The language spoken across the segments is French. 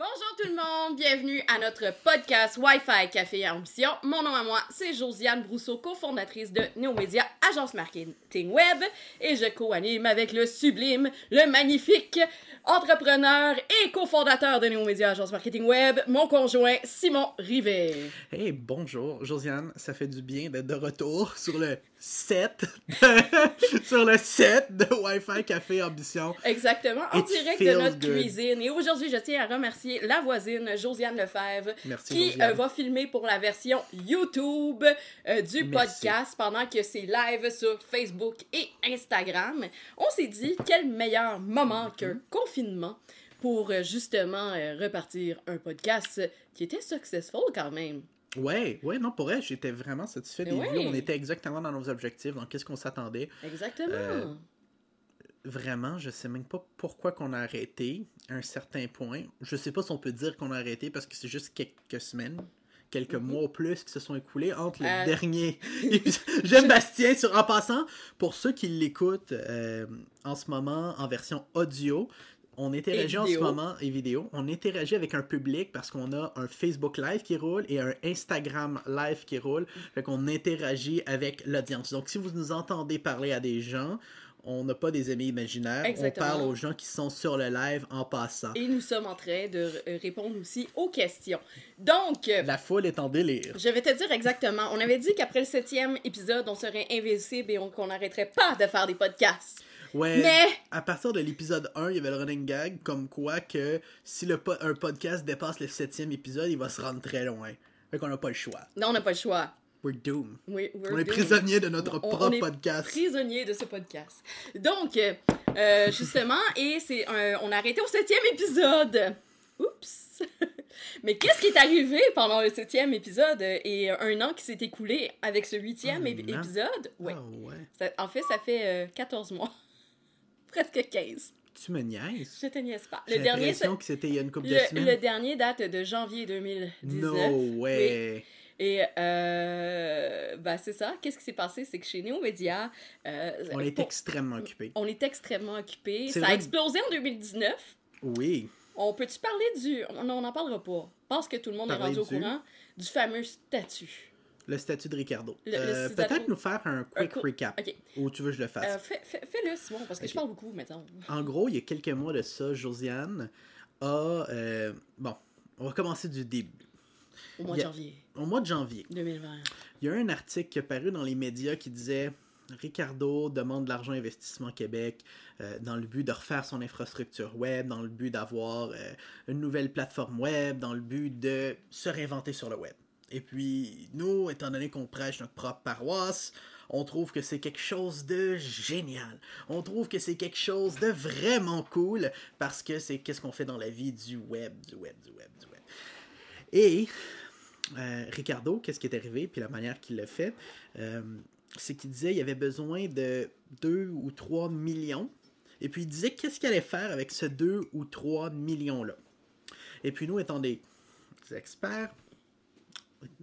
Bonjour tout le monde, bienvenue à notre podcast Wi-Fi Café et Ambition. Mon nom à moi, c'est Josiane Brousseau, cofondatrice de Néomédia, agence marketing web, et je co-anime avec le sublime, le magnifique entrepreneur et cofondateur de Néomédia, agence marketing web, mon conjoint Simon Rivet. Hey, bonjour Josiane, ça fait du bien d'être de retour sur le set de, sur le set de Wi-Fi Café Ambition. Exactement, en It direct de notre good. cuisine. Et aujourd'hui, je tiens à remercier la voisine, Josiane Lefebvre, Merci, qui Josiane. euh, va filmer pour la version YouTube euh, du Merci. podcast pendant que c'est live sur Facebook et Instagram. On s'est dit, quel meilleur moment Mm-hmm. qu'un confinement pour euh, justement euh, repartir un podcast qui était successful quand même. Ouais, ouais, non, pour elle, j'étais vraiment satisfait des Ouais. vues. On était exactement dans nos objectifs, dans qu'est-ce qu'on s'attendait? Exactement. Euh, Vraiment, je sais même pas pourquoi qu'on a arrêté à un certain point. Je sais pas si on peut dire qu'on a arrêté parce que c'est juste quelques semaines, quelques mois ou plus qui se sont écoulés entre le Euh. dernier. J'aime Bastien sur en passant pour ceux qui l'écoutent euh, en ce moment en version audio. On interagit en ce moment et vidéo. On interagit avec un public parce qu'on a un Facebook Live qui roule et un Instagram Live qui roule. Fait qu'on interagit avec l'audience. Donc si vous nous entendez parler à des gens, on n'a pas des amis imaginaires. Exactement. On parle aux gens qui sont sur le live en passant. Et nous sommes en train de euh, répondre aussi aux questions. Donc, euh, La foule est en délire. Je vais te dire exactement. On avait dit qu'après le septième épisode, on serait invisible et on- qu'on n'arrêterait pas de faire des podcasts. Ouais. Mais- À partir de l'épisode 1, il y avait le running gag comme quoi que si le po- un podcast dépasse le septième épisode, il va se rendre très loin. Fait qu'on n'a pas le choix. Non, on n'a pas le choix. We're doomed. We- we're On est prisonnier de notre On- on propre est podcast. Prisonnier de ce podcast. Donc, euh, euh, justement, et c'est on a arrêté au septième épisode. Oups. Mais qu'est-ce qui est arrivé pendant le septième épisode et un an qui s'est écoulé avec ce huitième épisode? Ouais. Ah ouais. Ça- en fait, ça fait euh, 14 mois. Presque 15. Tu me niaises. Je te niaise pas. J'ai Le dernier, l'impression que c'était il y a une couple de Le, semaines. le dernier date de janvier 2019. No way. Et euh, ben c'est ça. Qu'est-ce qui s'est passé? C'est que chez Néomédia, euh, On est pour- extrêmement occupés. on est extrêmement occupés. C'est Ça a explosé en 2019. Oui. On peut-tu parler du... Non, on n'en parlera pas. Je pense que tout le monde est Parler rendu au courant du fameux statut. Le statut de Ricardo. Euh, Peut-être nous faire un quick recap. OK. Ou tu veux que je le fasse? Euh, fais- fais- Fais-le, Simon, parce que Ok. je parle beaucoup, mettons. En gros, il y a quelques mois de ça, Josiane a... euh, bon, on va commencer du début. Au mois de janvier Au mois de janvier, 2020. il y a un article qui est paru dans les médias qui disait Ricardo demande de l'argent Investissement Québec euh, dans le but de refaire son infrastructure web, dans le but d'avoir euh, une nouvelle plateforme web, dans le but de se réinventer sur le web. Et puis, nous, étant donné qu'on prêche notre propre paroisse, on trouve que c'est quelque chose de génial. On trouve que c'est quelque chose de vraiment cool parce que c'est qu'est-ce qu'on fait dans la vie du web, du web, du web, du web. Et euh, Ricardo, qu'est-ce qui est arrivé, puis la manière qu'il l'a fait, euh, c'est qu'il disait qu'il y avait besoin de 2 ou 3 millions. Et puis il disait qu'est-ce qu'il allait faire avec ce 2 ou 3 millions-là. Et puis nous, étant des experts,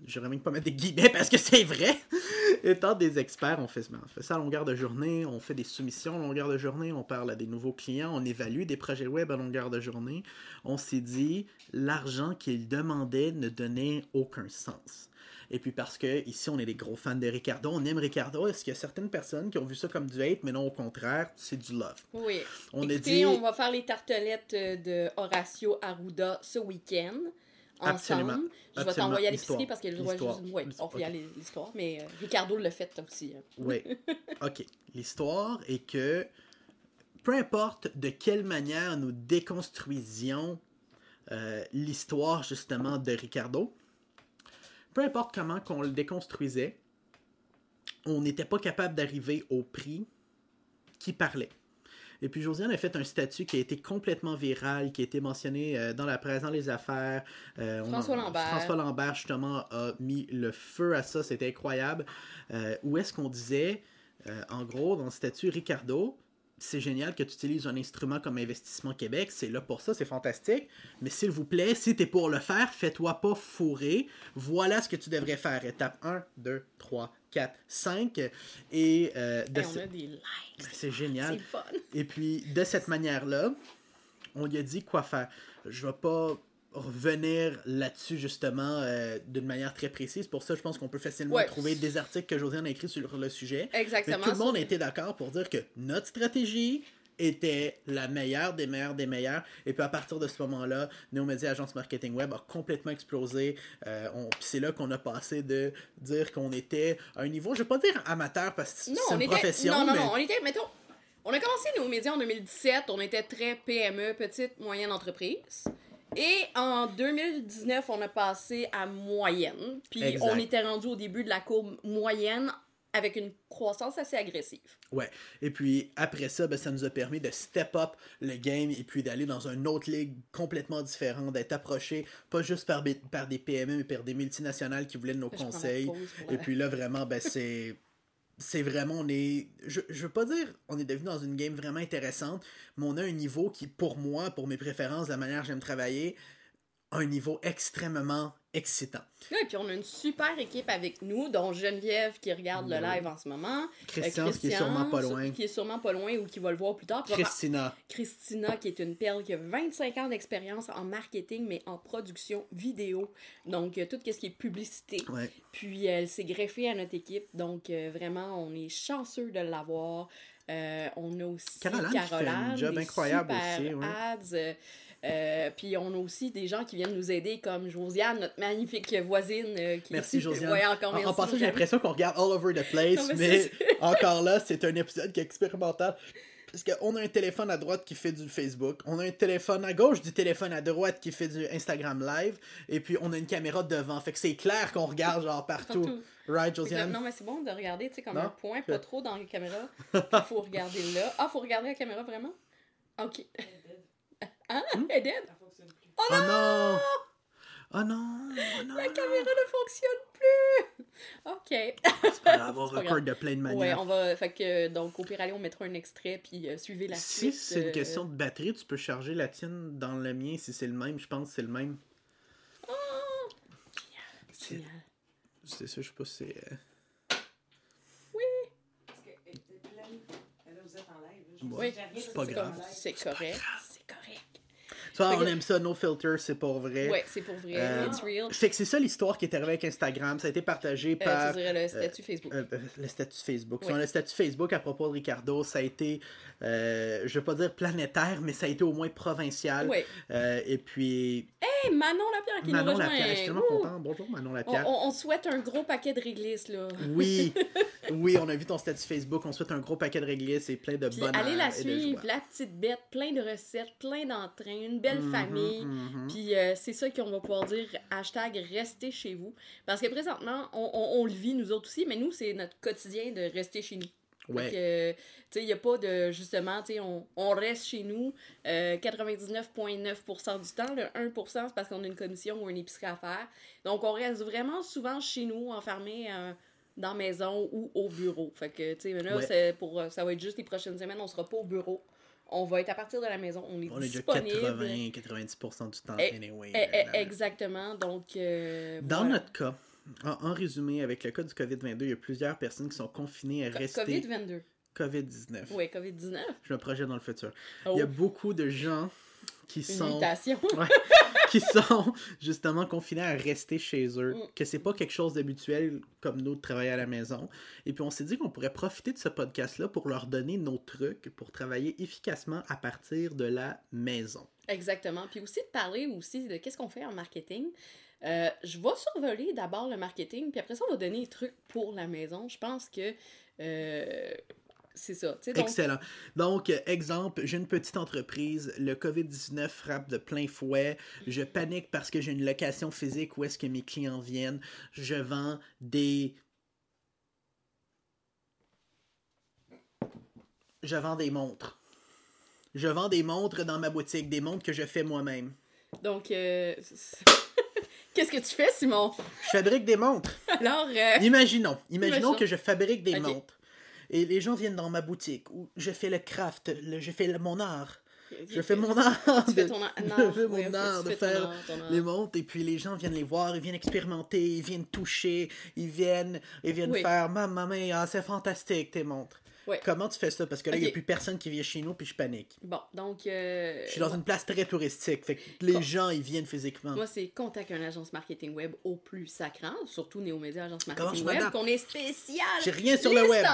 je même pas mettre des guillemets parce que c'est vrai. Étant des experts, on fait, on fait ça à longueur de journée, on fait des soumissions à longueur de journée, on parle à des nouveaux clients, on évalue des projets web à longueur de journée. On s'est dit, l'argent qu'il demandait ne donnait aucun sens. Et puis parce que ici on est des gros fans de Ricardo, on aime Ricardo, est-ce qu'il y a certaines personnes qui ont vu ça comme du hate, mais non au contraire, c'est du love? Oui. On a Écoutez, dit on va faire les tartelettes euh, de Horacio Arruda ce week-end. Absolument. Je vais t'envoyer à l'épicerie parce qu'il y a le droit L'histoire. juste. Oui, on y aller l'histoire, mais euh, Ricardo l'a fait aussi. hein. Oui. OK. L'histoire est que peu importe de quelle manière nous déconstruisions euh, l'histoire justement de Ricardo, peu importe comment qu'on le déconstruisait, on n'était pas capable d'arriver au prix qui parlait. Et puis Josiane a fait un statut qui a été complètement viral, qui a été mentionné euh, dans la presse, dans les affaires. Euh, François Lambert. François Lambert, justement, a mis le feu à ça, c'était incroyable. Euh, où est-ce qu'on disait, en gros, dans le statut Ricardo, c'est génial que tu utilises un instrument comme Investissement Québec, c'est là pour ça, c'est fantastique. Mais s'il vous plaît, si t'es pour le faire, fais-toi pas fourrer. Voilà ce que tu devrais faire. Étape 1, 2, 3, 4, 5. Et euh, de Hey, ce- on a des likes. c'est C'est génial. fun. Et puis, de cette manière-là, on lui a dit quoi faire. Je vais pas revenir là-dessus justement euh, d'une manière très précise. Pour ça, je pense qu'on peut facilement Ouais. trouver des articles que Josiane a écrits sur le sujet. Mais Exactement. tout le monde a été d'accord pour dire que notre stratégie était la meilleure des meilleures des meilleures. Et puis à partir de ce moment-là, Neomedia Agence Marketing Web a complètement explosé. Euh, c'est là qu'on a passé de dire qu'on était à un niveau, je vais pas dire amateur parce que c'est on une était. profession, non, non, mais non, on était, mettons. On a commencé nos médias en 2017, on était très PME, petite, moyenne entreprise. Et en 2019, on a passé à moyenne. Puis Exact. on était rendu au début de la courbe moyenne avec une croissance assez agressive. Ouais. Et puis après ça, ben, ça nous a permis de step up le game et puis d'aller dans une autre ligue complètement différente, d'être approché pas juste par, des- par des PME, mais par des multinationales qui voulaient de nos Je conseils. Et puis là, vraiment, ben, c'est. C'est vraiment, on est. Je, je veux pas dire on est devenu dans une game vraiment intéressante, mais on a un niveau qui, pour moi, pour mes préférences, la manière que j'aime travailler, un niveau extrêmement excitant. Ouais, puis on a une super équipe avec nous, dont Geneviève qui regarde le Oui. live en ce moment. Euh, Christian, qui est sûrement pas loin. Qui est sûrement pas loin ou qui va le voir plus tard. Christina. Christina, qui est une perle qui a 25 ans d'expérience en marketing, mais en production vidéo. Donc, euh, tout ce qui est publicité. Ouais. Puis, elle s'est greffée à notre équipe. Donc, euh, vraiment, on est chanceux de l'avoir. Euh, on a aussi Caroline qui fait un Caroline, job incroyable aussi, ouais. ads. Euh, puis on a aussi des gens qui viennent nous aider comme Josiane, notre magnifique voisine. euh, qui... Merci, Josiane. Ouais, encore En, en passant, j'ai l'impression qu'on regarde all over the place, Non, mais encore là, c'est un épisode qui est expérimental. Parce qu'on a un téléphone à droite qui fait du Facebook, on a un téléphone à gauche du téléphone à droite qui fait du Instagram Live, et puis on a une caméra devant. Fait que c'est clair qu'on regarde genre partout. Partout. Right, Josiane? non, mais c'est bon de regarder, tu sais, comme Non? un point, pas trop dans la caméra. Il faut regarder là. Ah, faut regarder la caméra vraiment? Ok. Hein? Elle est dead? Oh non! Oh non! Oh non! La caméra ne fonctionne plus! Ok. C'est pas grave, on record de plein de Ouais, manières. on va. Fait que, donc, au pire, allez, on mettra un extrait, puis euh, suivez la Si suite. c'est une euh, question de batterie, tu peux charger la tienne dans le mien si c'est le même. Je pense que c'est le même. Oh! C'est Génial. c'est ça, je sais pas si c'est. euh, Parce que elle était pleine. Là, vous êtes en live. Je Ouais, c'est pas grave. C'est correct. Ça, on aime ça, no filter, c'est pour vrai. Ouais, c'est pour vrai. Euh, It's real. Fait que c'est ça l'histoire qui est arrivée avec Instagram. Ça a été partagé Euh, par tu dirais le statut Facebook. euh, euh, le statut Facebook. Oui. Sur le statut Facebook à propos de Ricardo, ça a été, euh, je vais pas dire planétaire, mais ça a été au moins provincial. Ouais. Euh, et puis, Hey, Manon Lapierre qui Manon nous rejoint. Lapierre, je suis tellement Ouh! content. Bonjour Manon On, Lapierre. on- on souhaite un gros paquet de réglisses, là. Oui, oui, on a vu ton statut Facebook. On souhaite un gros paquet de réglisses et plein de bonheur allez la suivre, la petite bête, plein de recettes, plein d'entrains, une belle Mhm, famille. mhm. Puis euh, c'est ça qu'on va pouvoir dire hashtag restez chez vous. Parce que présentement, on, on- on le vit nous autres aussi, mais nous, c'est notre quotidien de rester chez nous. Ouais. Tu sais, il n'y a pas de, justement, tu sais, on, on reste chez nous euh, 99,9% du temps. Le 1%, c'est parce qu'on a une commission ou une épicerie à faire. Donc, on reste vraiment souvent chez nous, enfermés euh, dans la maison ou au bureau. Fait que, tu sais, là, Ouais. c'est pour, euh, ça va être juste les prochaines semaines, on sera pas au bureau. On va être à partir de la maison. On est On est déjà disponible. 80-90% du temps, Eh, anyway. Eh, eh, Euh, exactement. Donc, euh, Dans voilà. notre cas, en, en résumé, avec le cas du COVID-22, il y a plusieurs personnes qui sont confinées à Co- rester. COVID-22. COVID-19. Oui, COVID-19. Je me projette dans le futur. Oh, Il y a beaucoup de gens qui une sont, mutation. qui sont justement confinés à rester chez eux, Mm. que c'est pas quelque chose d'habituel comme nous de travailler à la maison. Et puis on s'est dit qu'on pourrait profiter de ce podcast-là pour leur donner nos trucs pour travailler efficacement à partir de la maison. Exactement. Puis aussi de parler aussi de qu'est-ce qu'on fait en marketing. Euh, je vais survoler d'abord le marketing, puis après ça, on va donner des trucs pour la maison. Je pense que euh, c'est ça. donc- Excellent. Donc, euh, exemple, j'ai une petite entreprise, le COVID-19 frappe de plein fouet, je panique parce que j'ai une location physique où est-ce que mes clients viennent, je vends des... Je vends des montres. Je vends des montres dans ma boutique, des montres que je fais moi-même. Donc, euh, qu'est-ce que tu fais, Simon? Je fabrique des montres. Alors, euh, Imaginons, imaginons que je fabrique des montres. Et les gens viennent dans ma boutique où je fais le craft, le- je fais le- mon art. Je fais mon art. Tu fais de- ton art. je fais mon oui, art de ton faire art, ton art. les montres et puis les gens viennent les voir, ils viennent expérimenter, ils viennent toucher, ils viennent, ils viennent Oui. faire maman, maman, ah, c'est fantastique tes montres. Ouais. Comment tu fais ça? Parce que là, il n'y a plus personne qui vient chez nous, puis je panique. Bon, donc. euh, Je suis dans une place très touristique, fait que les Bon. gens, ils viennent physiquement. Moi, c'est contact une agence marketing web au plus sacrant, surtout Néomédia Agence Comment Marketing je Web, qu'on est spécial. J'ai rien sur le web.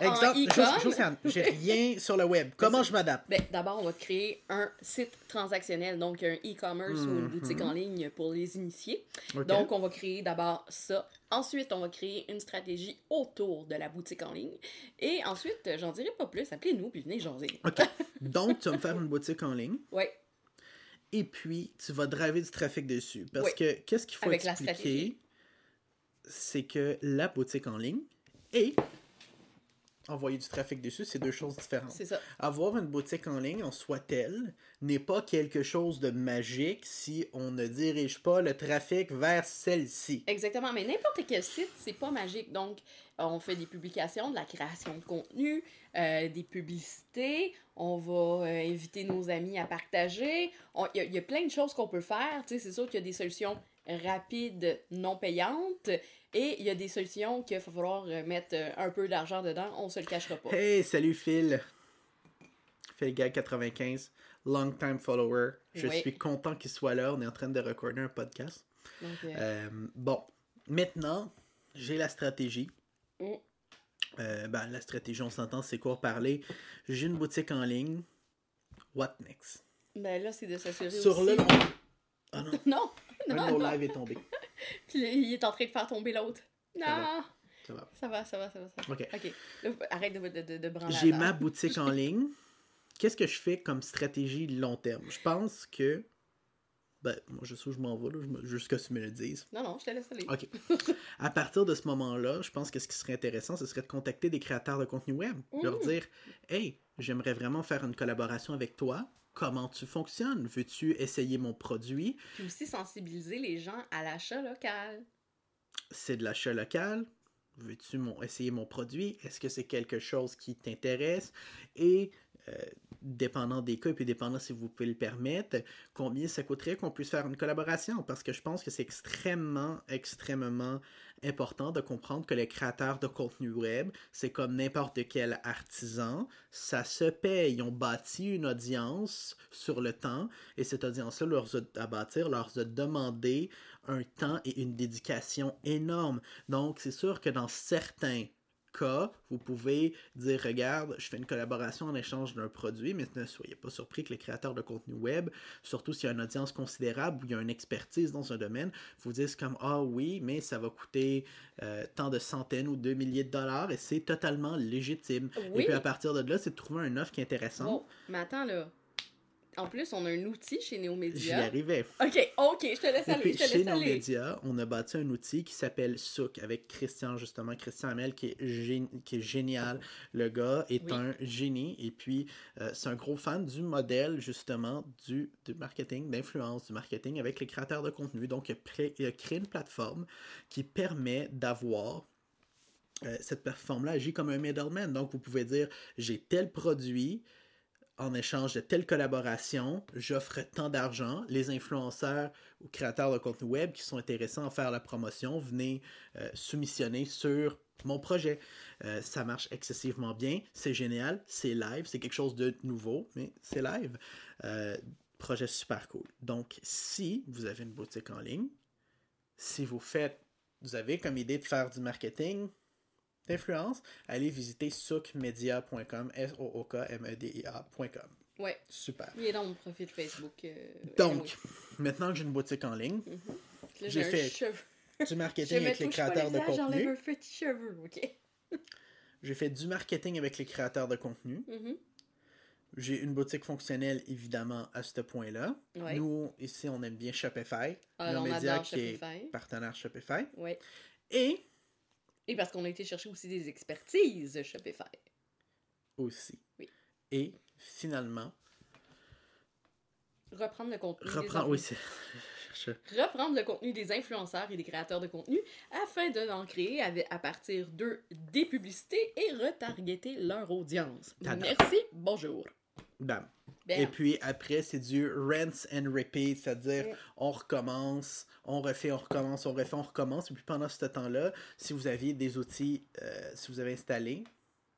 En, en- Josiane, j'ai rien sur le web. Comment je m'adapte? Ben, D'abord, on va créer un site transactionnel, donc un e-commerce ou une Mhm. boutique en ligne pour les initiés. Donc, on va créer d'abord ça. Ensuite, on va créer une stratégie autour de la boutique en ligne. Et ensuite, j'en dirai pas plus. Appelez-nous puis venez jaser. OK. Donc, tu vas me faire une boutique en ligne. Ouais. et puis tu vas driver du trafic dessus. Parce Oui. que qu'est-ce qu'il faut Avec la expliquer, stratégie. c'est que la boutique en ligne et envoyer du trafic dessus, c'est deux choses différentes. C'est ça. Avoir une boutique en ligne en soit-elle n'est pas quelque chose de magique si on ne dirige pas le trafic vers celle-ci. Exactement, mais n'importe quel site, c'est pas magique. Donc, on fait des publications, de la création de contenu, euh, des publicités, on va euh, inviter nos amis à partager. Il y, y a plein de choses qu'on peut faire. C'est sûr qu'il y a des solutions rapides, non payantes, et il y a des solutions qu'il va falloir euh, mettre euh, un peu d'argent dedans, on se le cachera pas. Hey, salut Phil. Phil Gag 95, long time follower. Je Oui. suis content qu'il soit là. On est en train de recorder un podcast. Donc, euh, Euh, bon, maintenant, j'ai la stratégie. Mm. Euh, ben, la stratégie, on s'entend, c'est quoi parler. J'ai une boutique en ligne. What next? ben là, c'est de s'assurer Sur aussi... le. Ah non, Non, un non, de nos est tombé. Puis il est en train de faire tomber l'autre. Non! Ça va. Ça va, ça va, ça va. Ça va. Ok. Là, arrête de, de, de, branler J'ai ma boutique en ligne. Qu'est-ce que je fais comme stratégie long terme? Je pense que. Ben, moi, je sais où je m'en vais, là, jusqu'à ce que tu me le dises. Non, non, je te laisse aller. OK. À partir de ce moment-là, je pense que ce qui serait intéressant, ce serait de contacter des créateurs de contenu web. Leur Mhm. dire Hey, j'aimerais vraiment faire une collaboration avec toi. Comment tu fonctionnes. Veux-tu essayer mon produit? Puis aussi sensibiliser les gens à l'achat local. C'est de l'achat local. Veux-tu mon, essayer mon produit? Est-ce que c'est quelque chose qui t'intéresse? Et dépendant des cas et puis dépendant si vous pouvez le permettre, combien ça coûterait qu'on puisse faire une collaboration? Parce que je pense que c'est extrêmement, extrêmement important de comprendre que les créateurs de contenu web, c'est comme n'importe quel artisan, ça se paye. Ils ont bâti une audience sur le temps et cette audience-là leur a, à bâtir leur a demandé un temps et une dédication énorme. Donc, c'est sûr que dans certains cas, vous pouvez dire regarde, je fais une collaboration en échange d'un produit, mais ne soyez pas surpris que les créateurs de contenu web, surtout s'il y a une audience considérable ou il y a une expertise dans un domaine, vous disent comme ah oui, mais ça va coûter euh, tant de centaines ou de milliers de dollars et c'est totalement légitime. Oui. Et puis à partir de là, c'est de trouver un offre qui est intéressante. Bon, mais attends là. En plus, on a un outil chez J'y Néomédia. arrivais. Ok, ok, je te laisse aller. puis, Je te chez médias, on a bâti un outil qui s'appelle Souk avec Christian, justement. Christian Hamel, qui est, gé- qui est génial. Le gars est Oui. un génie. Et puis, euh, c'est un gros fan du modèle, justement, du, du marketing, d'influence, du marketing avec les créateurs de contenu. Donc, il a, pré- il a créé une plateforme qui permet d'avoir euh, cette plateforme-là agit comme un middleman. Donc, vous pouvez dire, j'ai tel produit, en échange de telle collaboration, j'offre tant d'argent. Les influenceurs ou créateurs de contenu web qui sont intéressants à faire la promotion, venez euh, soumissionner sur mon projet. Euh, ça marche excessivement bien, c'est génial, c'est live, c'est quelque chose de nouveau, mais c'est live. Euh, projet super cool. Donc, si vous avez une boutique en ligne, si vous faites, vous avez comme idée de faire du marketing, d'influence, allez visiter sookmedia.com, S-O-O-K-M-E-D-I-A.com. Ouais, Super. il est dans mon profil Facebook. euh, Donc, maintenant que j'ai une boutique en ligne, j'ai fait cheveu. du marketing avec les créateurs le de J'enlève contenu. un petit cheveu, ok? J'ai fait du marketing avec les créateurs de contenu. J'ai une boutique fonctionnelle, évidemment, à ce point-là. Ouais. Nous, ici, on aime bien Shopify. Ah, médias adore qui est Shopify. partenaire Shopify. Ouais. Et Et parce qu'on a été chercher aussi des expertises Shopify. aussi. Oui. Et finalement, Reprendre le contenu. des. Oui, c'est. je- reprendre le contenu des influenceurs et des créateurs de contenu afin de l'en créer à partir d'eux des publicités et retargeter leur audience. Merci, bonjour. Bam. Bam. Et puis après, c'est du rinse and repeat, c'est-à-dire on recommence, on refait, on recommence, on refait, on recommence. Et puis pendant ce temps-là, si vous aviez des outils, euh, si vous avez installé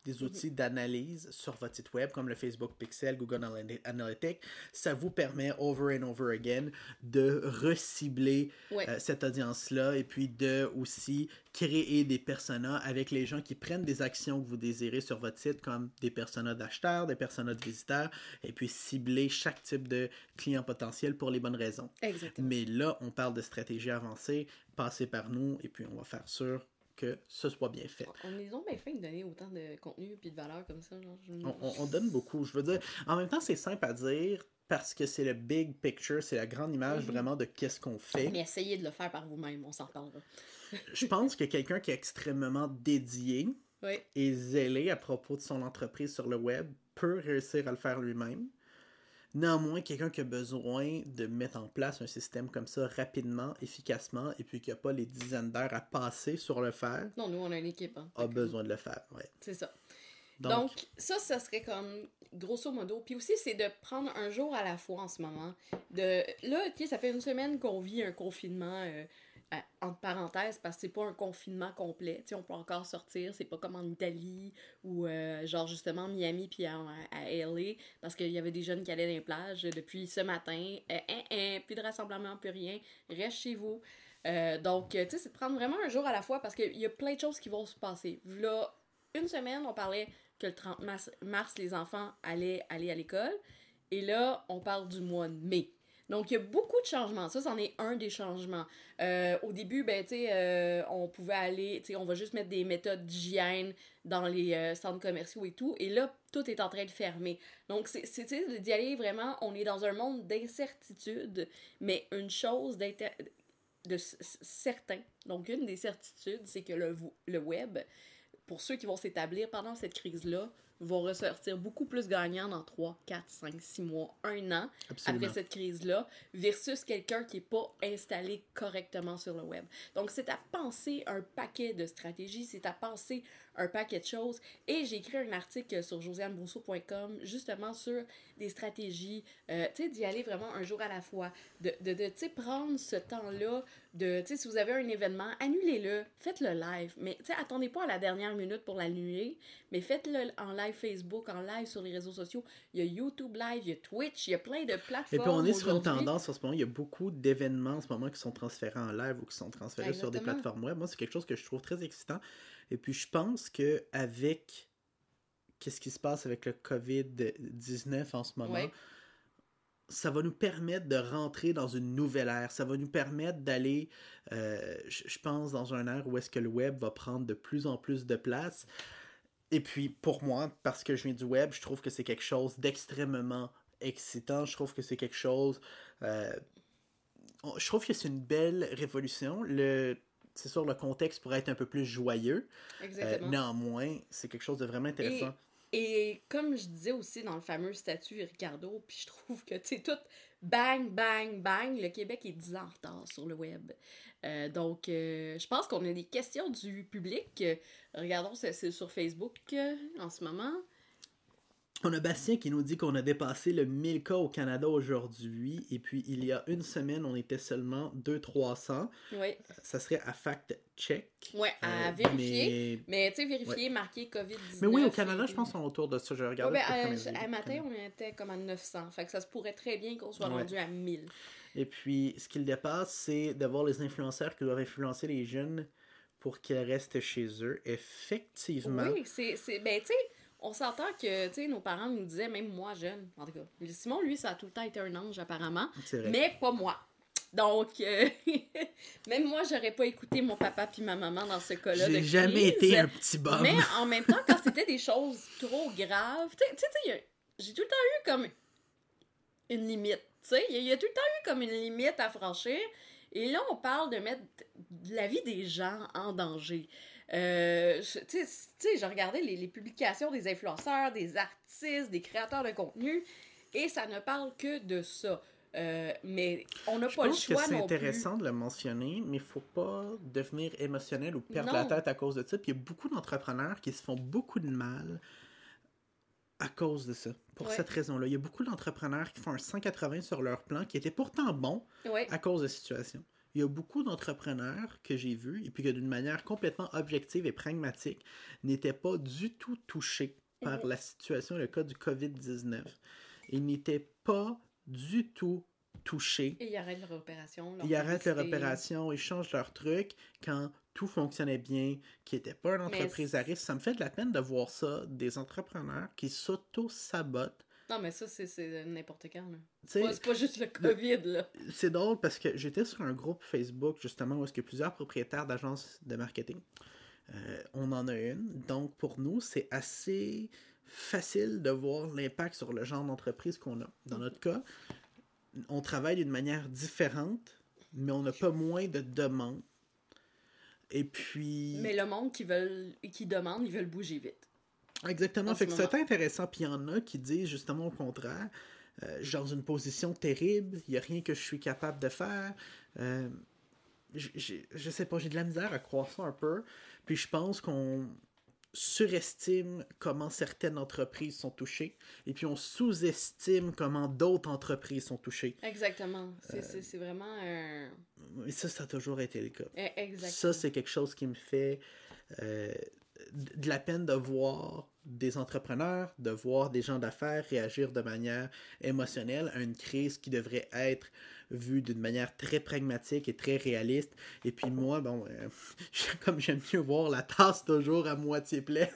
des outils d'analyse sur votre site web, comme le Facebook Pixel, Google Analy- Analytics, ça vous permet over and over again de recibler Ouais. euh, cette audience-là et puis de aussi créer des personas avec les gens qui prennent des actions que vous désirez sur votre site, comme des personas d'acheteurs, des personas de visiteurs, et puis cibler chaque type de client potentiel pour les bonnes raisons. Exactement. Mais là, on parle de stratégie avancée, passez par nous, et puis on va faire sûr que ce soit bien fait. On est donc bien fin de donner autant de contenu et de valeur comme ça. Genre, je... On, on- on donne beaucoup. Je veux dire, en même temps, c'est simple à dire parce que c'est le big picture, c'est la grande image Mhm. vraiment de qu'est-ce qu'on fait. Mais essayez de le faire par vous-même, on s'en reparlera. Je pense que quelqu'un qui est extrêmement dédié Oui. et zélé à propos de son entreprise sur le web peut réussir à le faire lui-même. Néanmoins, quelqu'un qui a besoin de mettre en place un système comme ça rapidement, efficacement, et puis qui n'a pas les dizaines d'heures à passer sur le faire, Non, nous, on a une équipe. Hein. a besoin de le faire. Ouais. C'est ça. Donc, Donc, ça, ça serait comme grosso modo. Puis aussi, c'est de prendre un jour à la fois en ce moment. De Là, ok, ça fait une semaine qu'on vit un confinement euh, entre parenthèses parce que c'est pas un confinement complet. Tu sais, on peut encore sortir. C'est pas comme en Italie ou euh, genre justement Miami puis à, à LA parce qu'il y avait des jeunes qui allaient dans les plages depuis ce matin. Euh, hein, hein, plus de rassemblement, plus rien. Reste chez vous. Euh, donc, tu sais, c'est prendre vraiment un jour à la fois parce qu'il y a plein de choses qui vont se passer. Là, une semaine, on parlait que le 30 mars, mars, les enfants allaient aller à l'école. Et là, on parle du mois de mai. Donc, il y a beaucoup de changements. Ça, c'en est un des changements. Euh, au début, ben, tu sais, euh, on pouvait aller, tu sais, on va juste mettre des méthodes d'hygiène dans les euh, centres commerciaux et tout. Et là, tout est en train de fermer. Donc, c'est, d'y aller vraiment, on est dans un monde d'incertitude, mais une chose de certain. Donc, une des certitudes, c'est que le, le web, pour ceux qui vont s'établir pendant cette crise-là, vont ressortir beaucoup plus gagnants dans 3, 4, 5, 6 mois, un an absolument. après cette crise-là, versus quelqu'un qui n'est pas installé correctement sur le web. Donc, c'est à penser un paquet de stratégies, c'est à penser un paquet de choses. Et j'ai écrit un article sur josianebrousseau.com justement sur des stratégies, euh, tu sais, d'y aller vraiment un jour à la fois, de, de, de tu sais, prendre ce temps-là, de, tu sais, si vous avez un événement, annulez-le, faites-le live, mais tu sais, attendez pas à la dernière minute pour l'annuler, mais faites-le en live Facebook, en live sur les réseaux sociaux. Il y a YouTube Live, il y a Twitch, il y a plein de plateformes. Et puis on est sur une tendance en ce moment, il y a beaucoup d'événements en ce moment qui sont transférés en live ou qui sont transférés sur des plateformes web. Moi, c'est quelque chose que je trouve très excitant. Et puis je pense que avec qu'est-ce qui se passe avec le COVID-19 en ce moment, Ouais. ça va nous permettre de rentrer dans une nouvelle ère. Ça va nous permettre d'aller, euh, je pense, dans un ère où est-ce que le web va prendre de plus en plus de place. Et puis, pour moi, parce que je viens du web, je trouve que c'est quelque chose d'extrêmement excitant. Je trouve que c'est quelque chose... euh, je trouve que c'est une belle révolution. Le... C'est sûr, le contexte pourrait être un peu plus joyeux. Euh, Exactement. néanmoins, c'est quelque chose de vraiment intéressant. Et comme je disais aussi dans le fameux statut Ricardo, puis je trouve que, tu tout bang, bang, bang, le Québec est 10 ans en retard sur le web. Euh, donc, euh, je pense qu'on a des questions du public. Euh, regardons, c'est sur Facebook euh, en ce moment. On a Bastien qui nous dit qu'on a dépassé le 1000 cas au Canada aujourd'hui. Et puis, il y a une semaine, on était seulement 200-300. Oui. Ça serait à fact-check. Ouais, à Euh, vérifier. Mais... Mais, tu sais, vérifier, marquer COVID-19. mais oui, au Canada, et- je pense qu'on est autour de ça. Je Ouais, regarde. ben, euh, un matin, on était comme à 900. Fait que ça se pourrait très bien qu'on soit Ouais. rendu à 1000. Et puis, ce qu'il dépasse, c'est d'avoir les influenceurs qui doivent influencer les jeunes pour qu'ils restent chez eux. Effectivement. Oui, c'est. c'est- Ben, tu sais, on s'entend que, tu sais, nos parents nous disaient, même moi jeune, en tout cas. Simon, lui, ça a tout le temps été un ange, apparemment. Vrai. Mais pas moi. Donc, euh, même moi, j'aurais pas écouté mon papa puis ma maman dans ce cas-là. J'ai jamais crise. été un petit bum. Mais en même temps, quand c'était des choses trop graves, tu sais, j'ai tout le temps eu comme une limite. Tu sais, il y a- il y a tout le temps eu comme une limite à franchir. Et là, on parle de mettre la vie des gens en danger. Euh, je- tu sais, j'ai regardé les, les publications des influenceurs, des artistes, des créateurs de contenu, et ça ne parle que de ça. Euh, mais on n'a Je pas le pense que choix c'est plus. intéressant de le mentionner, mais il faut pas devenir émotionnel ou perdre Non. la tête à cause de ça. Puis il y a beaucoup d'entrepreneurs qui se font beaucoup de mal à cause de ça. Pour Ouais. cette raison-là. Il y a beaucoup d'entrepreneurs qui font un 180 sur leur plan qui était pourtant bon Ouais. à cause de la situation. Il y a beaucoup d'entrepreneurs que j'ai vus et puis que d'une manière complètement objective et pragmatique n'étaient pas du tout touchés par Mhm. la situation, le cas du COVID-19. Ils n'étaient pas du tout touchés. Et ils arrêtent leur opération. leur Ils arrêtent leur opération, ils changent leur truc quand tout fonctionnait bien, qui n'était pas une entreprise à risque. Ça me fait de la peine de voir ça, des entrepreneurs qui s'auto-sabotent. Non, mais ça, c'est- n'importe quand. C'est pas juste le COVID, là. c'est drôle parce que j'étais sur un groupe Facebook justement où est-ce que plusieurs propriétaires d'agences de marketing. Euh, on en a une. Donc pour nous, c'est assez facile de voir l'impact sur le genre d'entreprise qu'on a. Dans notre cas, on travaille d'une manière différente, mais on n'a pas moins de demandes. Et puis... Mais le monde qui veulent, qui demande, ils veulent bouger vite. Exactement. en Fait que c'est intéressant. Puis il y en a qui disent justement au contraire, euh, je suis dans une position terrible, il n'y a rien que je suis capable de faire. Euh, je sais pas, j'ai de la misère à croire ça un peu. Puis je pense qu'on surestime comment certaines entreprises sont touchées et puis on sous-estime comment d'autres entreprises sont touchées. Exactement. Euh, C'est c'est vraiment un. Et ça, ça a toujours été le cas. Eh, Exactement. Ça, c'est quelque chose qui me fait euh, de la peine de voir des entrepreneurs, de voir des gens d'affaires réagir de manière émotionnelle à une crise qui devrait être vue d'une manière très pragmatique et très réaliste. Et puis moi, bon, euh, comme j'aime mieux voir la tasse toujours à moitié pleine,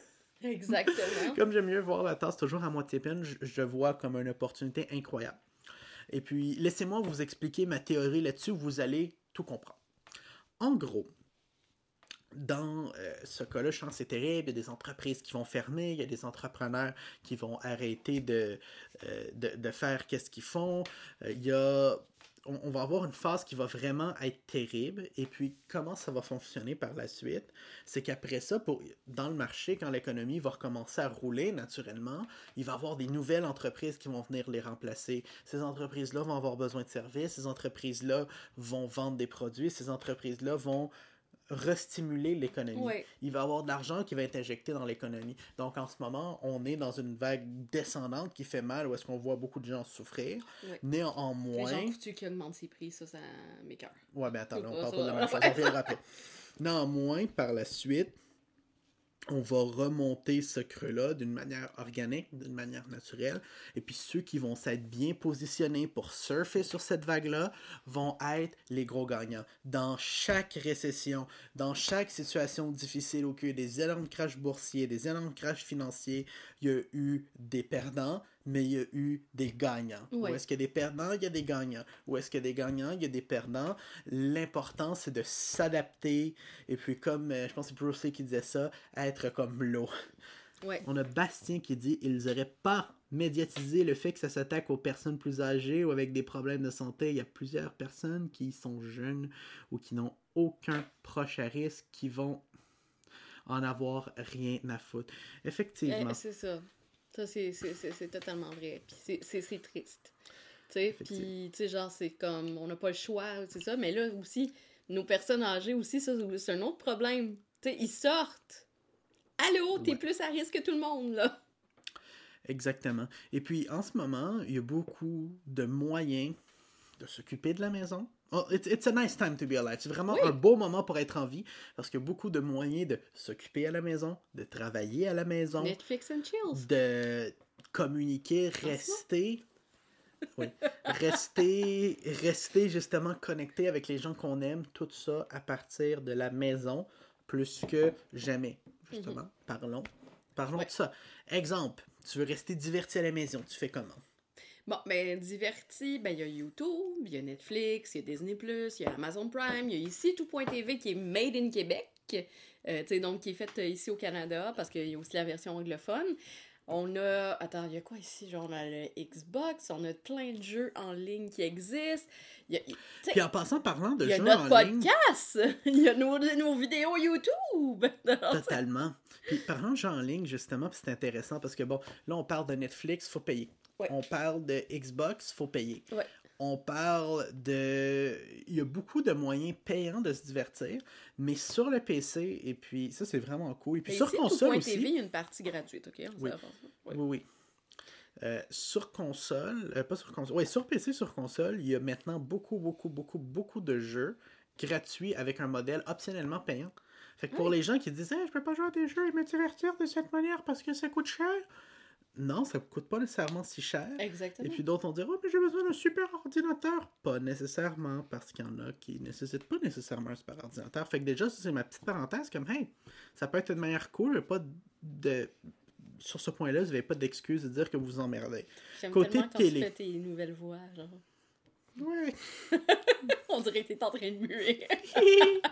Exactement. comme j'aime mieux voir la tasse toujours à moitié pleine, je, je vois comme une opportunité incroyable. Et puis, laissez-moi vous expliquer ma théorie là-dessus, vous allez tout comprendre. En gros, dans euh, ce cas-là, je pense que c'est terrible. Il y a des entreprises qui vont fermer, il y a des entrepreneurs qui vont arrêter de, euh, de, faire qu'est-ce qu'ils font. Euh, il y a, on, on va avoir une phase qui va vraiment être terrible. Et puis, comment ça va fonctionner par la suite? C'est qu'après ça, pour, dans le marché, quand l'économie va recommencer à rouler naturellement, il va y avoir des nouvelles entreprises qui vont venir les remplacer. Ces entreprises-là vont avoir besoin de services, ces entreprises-là vont vendre des produits, ces entreprises-là vont restimuler l'économie. Il va y avoir de l'argent qui va être injecté dans l'économie. Donc en ce moment, on est dans une vague descendante qui fait mal, où est-ce qu'on voit beaucoup de gens souffrir. Ouais. Néanmoins... Les gens coutus qui augmentent ses prix, ça, ça m'écoeure. Ouais, mais attends, là, on parle pas de la même chose. On reviendra après. Néanmoins, par la suite, on va remonter ce creux-là d'une manière organique, d'une manière naturelle. Et puis ceux qui vont s'être bien positionnés pour surfer sur cette vague-là vont être les gros gagnants. Dans chaque récession, dans chaque situation difficile où il y a eu des énormes crash boursiers, des énormes crash financiers, il y a eu des perdants, mais il y a eu des gagnants. Ouais. Où est-ce qu'il y a des perdants, il y a des gagnants. Où est-ce qu'il y a des gagnants, il y a des perdants. L'important, c'est de s'adapter. Et puis, comme euh, je pense que c'est Bruce Lee qui disait ça, être comme l'eau. Ouais. On a Bastien qui dit ils n'auraient pas médiatisé le fait que ça s'attaque aux personnes plus âgées ou avec des problèmes de santé. Il y a plusieurs personnes qui sont jeunes ou qui n'ont aucun proche à risque qui vont en avoir rien à foutre. Effectivement. Eh, c'est ça. Ça, c'est- totalement vrai. Puis c'est- triste. Tu sais, puis, tu sais, genre, c'est comme, on n'a pas le choix, c'est ça. Mais là aussi, nos personnes âgées aussi, ça, c'est un autre problème. Tu sais, ils sortent. Allô, t'es Ouais. plus à risque que tout le monde, là. Exactement. Et puis, en ce moment, il y a beaucoup de moyens de s'occuper de la maison. Oh, it's, it's a nice time to be alive. C'est vraiment Oui. un beau moment pour être en vie parce qu'il y a beaucoup de moyens de s'occuper à la maison, de travailler à la maison, Netflix and chills. de communiquer, rester. Oui. Rester, rester justement connecté avec les gens qu'on aime, tout ça à partir de la maison, plus que jamais. Justement, parlons. Parlons Ouais. de ça. Exemple, tu veux rester diverti à la maison, tu fais comment? Bon, ben, diverti, ben, il y a YouTube, il y a Netflix, il y a Disney+, il y a Amazon Prime, il y a ici tout.tv qui est made in Québec, euh, tu sais, donc qui est faite euh, ici au Canada, parce qu'il y a aussi la version anglophone. On a, attends, il y a quoi ici? Genre, on a le Xbox, on a plein de jeux en ligne qui existent. Il y a, il- Puis en passant, parlant de il y a jeux notre en ligne, podcast! Il y a nos, nos vidéos YouTube! totalement. Puis parlant de jeux en ligne, justement, c'est intéressant parce que bon, là, on parle de Netflix, faut payer. Ouais. On parle de Xbox, faut payer. Ouais. On parle de... Il y a beaucoup de moyens payants de se divertir, mais sur le PC, et puis ça, c'est vraiment cool. Et puis sur ici, console aussi. il y a une partie gratuite, ok? On Oui. Oui, oui. Euh, sur console, euh, pas sur console, ouais, sur PC, sur console, il y a maintenant beaucoup, beaucoup, beaucoup, beaucoup de jeux gratuit avec un modèle optionnellement payant. Fait que pour les gens qui disent hey, je peux pas jouer à des jeux et me divertir de cette manière parce que ça coûte cher. Non, ça coûte pas nécessairement si cher. Exactement. Et puis d'autres vont dire Oh, mais j'ai besoin d'un super ordinateur. Pas nécessairement, parce qu'il y en a qui nécessitent pas nécessairement un super ordinateur. Fait que déjà, ça, c'est ma petite parenthèse comme Hey, ça peut être une manière cool, mais pas de. Sur ce point-là, vous n'avez pas d'excuse de dire que vous vous emmerdez. J'aime côté tellement quand télé. tu fais tes nouvelles voix, genre. Ouais. On dirait que t'es en train de muer.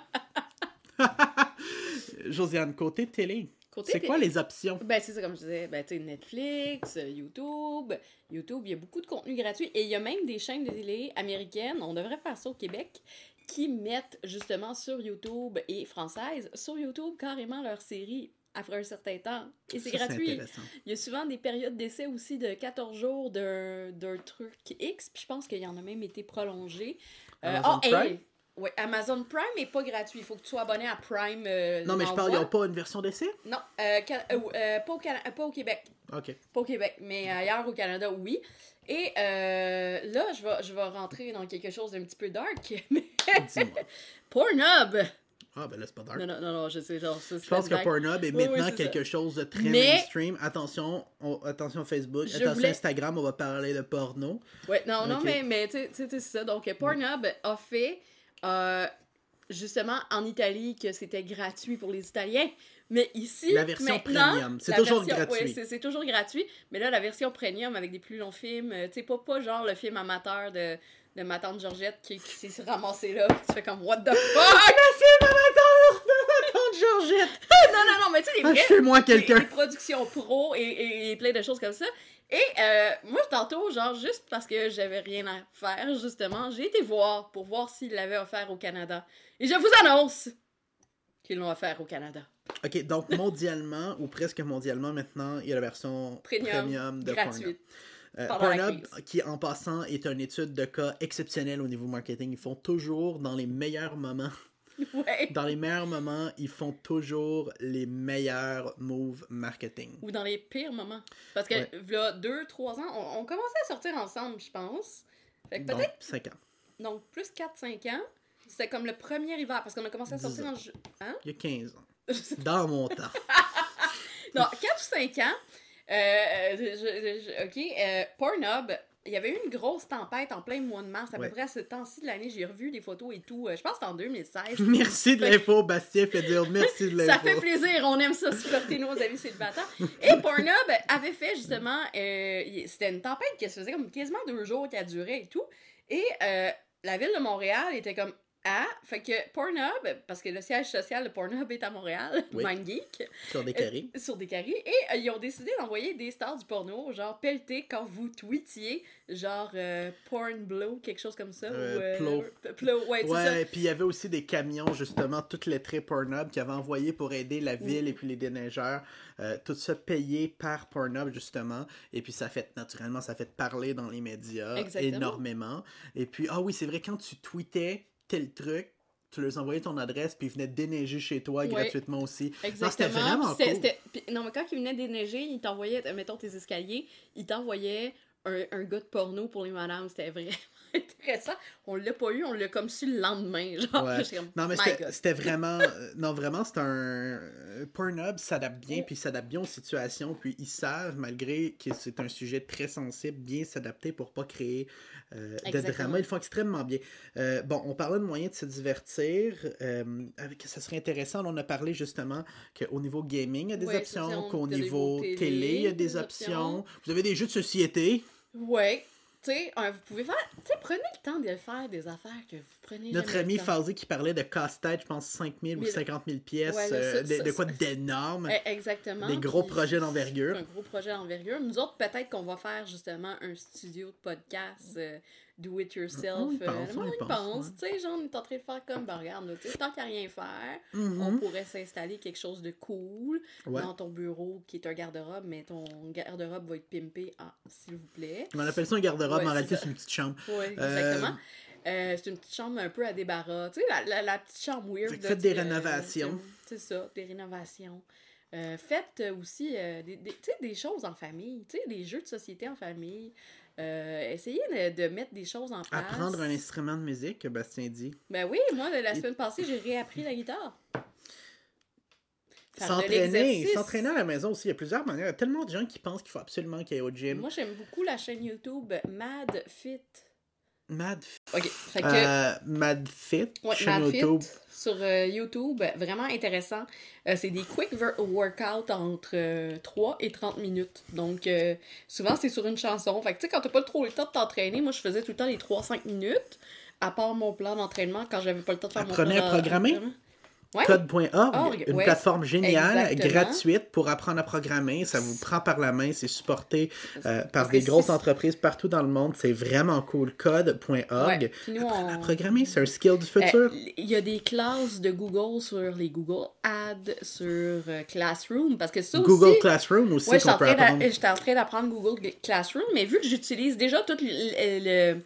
Josiane, côté télé, c'est quoi les options? Ben, c'est ça, comme je disais. Ben, tu Netflix, euh, YouTube. YouTube, il y a beaucoup de contenu gratuit. Et il y a même des chaînes de télé américaines, on devrait faire ça au Québec, qui mettent justement sur YouTube et françaises, sur YouTube, carrément leurs séries après un certain temps. Et c'est gratuit. Il y a souvent des périodes d'essai aussi de 14 jours d'un truc X, puis je pense qu'il y en a même été prolongé. Euh, oh, hey! Ouais, Amazon Prime n'est pas gratuit. Il faut que tu sois abonné à Prime. euh, Non, mais je parle, ils n'ont pas une version d'essai? Non, euh, euh, pas, au Cana- pas au Québec. Ok. Pas au Québec, mais ailleurs au Canada, oui. Et là, je vais, je vais rentrer dans quelque chose d'un petit peu dark. Mais. Pornhub! Ah, ben là, c'est pas dark. Non, non, non, non, je sais, genre, ça, Je pense que Pornhub est Oui, oui, maintenant quelque chose de très Mais- mainstream. Attention, on- attention Facebook, Je attention voulais- Instagram, on va parler de porno. Ouais, non, non, mais, mais tu sais, c'est ça. Donc, Pornhub a fait, euh, justement, en Italie, que c'était gratuit pour les Italiens. Mais ici, La version maintenant, premium, c'est toujours version- gratuit. ouais, c'est- toujours gratuit. Mais là, la version premium avec des plus longs films, euh, tu sais, pas, pas genre le film amateur de, de ma tante Georgette qui, qui s'est ramassé là. Tu fais comme, what the fuck? Georgette! non, non, non, mais tu sais, les des, quelqu'un! des productions pro et, et- et plein de choses comme ça. Et euh, moi, tantôt, genre, juste parce que j'avais rien à faire, justement, j'ai été voir pour voir s'ils l'avaient offert au Canada. Et je vous annonce qu'ils l'ont offert au Canada. Ok, donc mondialement, ou presque mondialement maintenant, il y a la version premium, Premium, de Pornhub. gratuite. Euh, Pornhub, qui en passant est une étude de cas exceptionnelle au niveau marketing. Ils font toujours dans les meilleurs moments. Ouais. Dans les meilleurs moments, ils font toujours les meilleurs moves marketing. Ou dans les pires moments. Parce que, Ouais. là, deux, trois ans, on, on commençait à sortir ensemble, je pense. Fait que Donc, peut-être, 5 ans. donc, plus 4-5 ans. C'était comme le premier hiver, parce qu'on a commencé à sortir ans. en ju- Hein? Il y a 15 ans. Dans mon temps. Non, 4 ou 5 ans. Euh, je- je- je- ok, euh, Pornhub, il y avait eu une grosse tempête en plein mois de mars, à Ouais. peu près à ce temps-ci de l'année. J'ai revu des photos et tout. euh, je pense que c'était en 2016. Merci de l'info, Bastien dire merci de l'info. Ça fait plaisir, on aime ça, supporter nos amis célibataires. Et Pornhub avait fait justement, euh, c'était une tempête qui se faisait comme quasiment deux jours, qui a duré et tout. Et euh, la ville de Montréal était comme, ah, fait que Pornhub, parce que le siège social de Pornhub est à Montréal, Oui. MindGeek, Sur des carrés. sur des carrés et euh, ils ont décidé d'envoyer des stars du porno, genre pelleter quand vous tweetiez, genre euh, porn blow, quelque chose comme ça. Euh, ou, euh, plow. plow, ouais. Ouais, puis il y avait aussi des camions, justement, toutes les traits Pornhub qui avaient envoyé pour aider la ville et puis les déneigeurs. Euh, tout ça payé par Pornhub, justement. Et puis ça fait, naturellement, ça fait parler dans les médias Exactement. énormément. Et puis, ah oui, c'est vrai, quand tu tweetais tel truc, tu leur envoyais ton adresse, puis ils venaient déneiger chez toi Ouais. gratuitement aussi. Exactement. c'était vraiment Puis cool. puis- non, mais quand il venait déneiger, il t'envoyait, euh, mettons tes escaliers, il t'envoyait un, un gars de porno pour les madames. C'était vraiment intéressant. On l'a pas eu, on l'a comme su le lendemain. Genre, Ouais. J'étais comme, Non, mais c'était vraiment. euh, non, vraiment, c'est un. euh, Pornhub s'adapte bien, puis s'adapte bien aux situations, puis ils savent, malgré que c'est un sujet très sensible, bien s'adapter pour pas créer euh, de drama. Ils le font extrêmement bien. Euh, bon, on parlait de moyens de se divertir. avec, ça serait intéressant. On a parlé justement qu'au niveau gaming, il y a des Ouais, options, qu'au niveau télé, télé, il y a des des options. options. Vous avez des jeux de société? Ouais. Tu sais, vous pouvez faire. Tu sais, prenez le temps de faire des affaires que vous prenez. Notre ami. Fazé qui parlait de casse-tête, je pense 5 000 ou Mille. 50 000 pièces, Ouais, euh, ça- de, ça- de quoi d'énorme. Eh, Exactement. Des gros Puis- projets d'envergure. Un gros projet d'envergure. Nous autres, peut-être qu'on va faire justement un studio de podcast euh, do it yourself. On y euh, pense, le on monde y y pense, pense. ouais. Tu sais, genre, on est en train de faire comme, ben regarde, tu sais, tant qu'à rien faire, on Mhm. pourrait s'installer quelque chose de cool Ouais. dans ton bureau qui est un garde-robe, mais ton garde-robe va être pimpé, ah, s'il vous plaît. On appelle ça un garde-robe, Ouais, mais en réalité, c'est une petite chambre. Oui, exactement. Euh, c'est une petite chambre un peu à débarras. Tu sais, la, la, la petite chambre weird. Là, faites des euh, rénovations. c'est ça, des rénovations. Euh, faites aussi euh, des, des, des choses en famille, tu sais, des jeux de société en famille. Euh, essayer de, de mettre des choses en place. Apprendre un instrument de musique, que Bastien dit. Ben oui, moi, la semaine passée, j'ai réappris la guitare. S'entraîner, s'entraîner à la maison aussi. Il y a plusieurs manières. Il y a tellement de gens qui pensent qu'il faut absolument qu'il y ait au gym. Moi, j'aime beaucoup la chaîne YouTube Mad Fit. Mad, OK. Fait que, euh, Mad Fit, ouais, chaîne Mad YouTube. Fit sur euh, YouTube, vraiment intéressant. Euh, c'est des quick workouts entre euh, 3 et 30 minutes. Donc, euh, souvent, c'est sur une chanson. Fait que, tu sais, quand t'as pas trop le temps de t'entraîner, moi, je faisais tout le temps les 3-5 minutes, à part mon plan d'entraînement quand j'avais pas le temps de faire Apprenez mon plan à programmer? Ouais. Code.org, Org, une ouais. plateforme géniale, Exactement. gratuite pour apprendre à programmer. Ça vous prend par la main, c'est supporté euh, par des grosses si- entreprises partout dans le monde. C'est vraiment cool. Code.org. Ouais. Apprendre à on- programmer, c'est un skill du futur. Euh, Il y a des classes de Google sur les Google Ads, sur euh, Classroom, parce que ça Google aussi... Classroom aussi qu'on en, peut apprendre. j'étais en train d'apprendre Google Classroom, mais vu que j'utilise déjà tout le- le-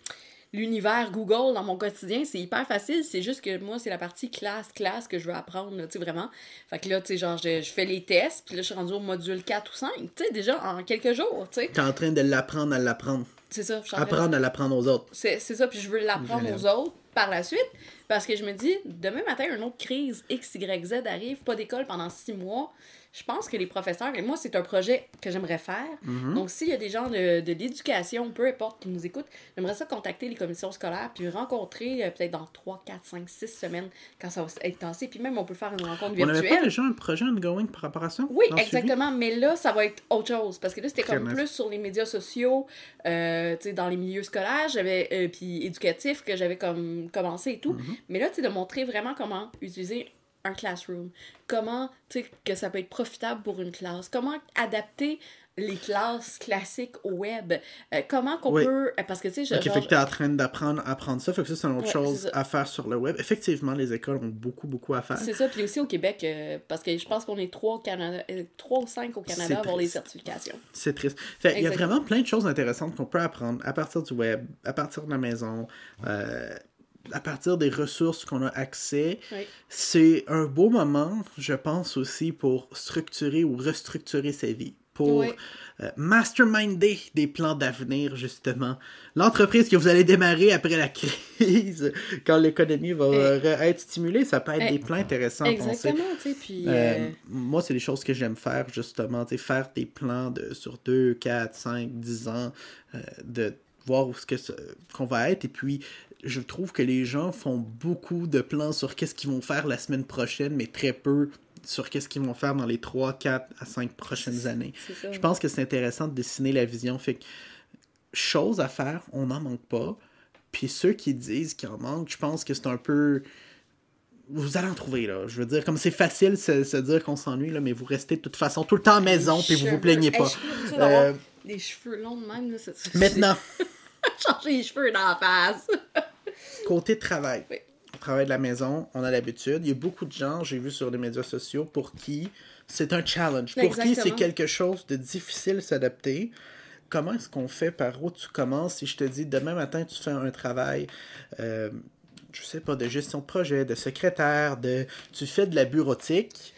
l'univers Google dans mon quotidien, c'est hyper facile. C'est juste que moi, c'est la partie classe, classe que je veux apprendre, tu sais, vraiment. Fait que là, tu sais, genre, je, je fais les tests, puis là, je suis rendue au module 4 ou 5, tu sais, déjà en quelques jours, tu sais. T'es en train de l'apprendre à l'apprendre. C'est ça. je de- Apprendre à l'apprendre aux autres. c'est ça, puis je veux l'apprendre aux autres par la suite, parce que je me dis, demain matin, une autre crise X, Y, Z arrive, pas d'école pendant six mois. Je pense que les professeurs, et moi, c'est un projet que j'aimerais faire. Mhm. Donc, s'il y a des gens de, de l'éducation, peu importe, qui nous écoutent, j'aimerais ça contacter les commissions scolaires, puis rencontrer euh, peut-être dans 3, 4, 5, 6 semaines, quand ça va être tassé. Puis même, on peut faire une rencontre On n'avait virtuelle. pas déjà un projet ongoing par rapport à ça? Oui, exactement. Mais là, ça va être autre chose. Parce que là, c'était comme nice. plus sur les médias sociaux, euh, tu sais, dans les milieux scolaires, j'avais, euh, puis éducatifs que j'avais comme commencé et tout. Mhm. Mais là, tu sais, de montrer vraiment comment utiliser un classroom. Comment, tu sais, que ça peut être profitable pour une classe? Comment adapter les classes classiques au web? Euh, comment qu'on Oui. peut... euh, Parce que, tu sais, je- Ok, genre, fait que t'es en train d'apprendre à apprendre ça. Fait que ça, c'est une autre Ouais, chose à faire sur le web. Effectivement, les écoles ont beaucoup, beaucoup à faire. C'est ça, puis aussi au Québec, euh, parce que je pense qu'on est trois, au Canada, euh, trois ou cinq au Canada avoir les certifications. C'est triste. Fait, il y a vraiment plein de choses intéressantes qu'on peut apprendre à partir du web, à partir de la maison, à partir des ressources qu'on a accès. Oui. C'est un beau moment, je pense aussi, pour structurer ou restructurer sa vie. Pour Oui. euh, masterminder des plans d'avenir, justement. L'entreprise que vous allez démarrer après la crise, quand l'économie va re- être stimulée, ça peut être Eh, des plans intéressants à penser. Exactement, tu sais, puis... Euh, euh, moi, c'est des choses que j'aime faire, justement. Faire des plans de, sur 2, 4, 5, 10 ans, de voir où ce que qu'on va être. Et puis, je trouve que les gens font beaucoup de plans sur qu'est-ce qu'ils vont faire la semaine prochaine, mais très peu sur qu'est-ce qu'ils vont faire dans les 3, 4 à 5 prochaines années. ça. Je pense que c'est intéressant de dessiner la vision. Fait que, choses à faire, on n'en manque pas. Puis ceux qui disent qu'il en manque, je pense que c'est un peu. Vous allez en trouver, là. Je veux dire, comme c'est facile de se, se dire qu'on s'ennuie, là, mais vous restez de toute façon tout le temps à maison, puis vous vous plaignez pas. Euh, des cheveux longs de même, là, c'est- maintenant, changer les cheveux dans la face. côté travail. Oui. On travaille de la maison, on a l'habitude. Il y a beaucoup de gens, j'ai vu sur les médias sociaux, pour qui c'est un challenge. Pour qui c'est quelque chose de difficile s'adapter. Comment est-ce qu'on fait? Par où tu commences? Si je te dis demain matin tu fais un travail, euh, je sais pas, de gestion de projet, de secrétaire, de tu fais de la bureautique,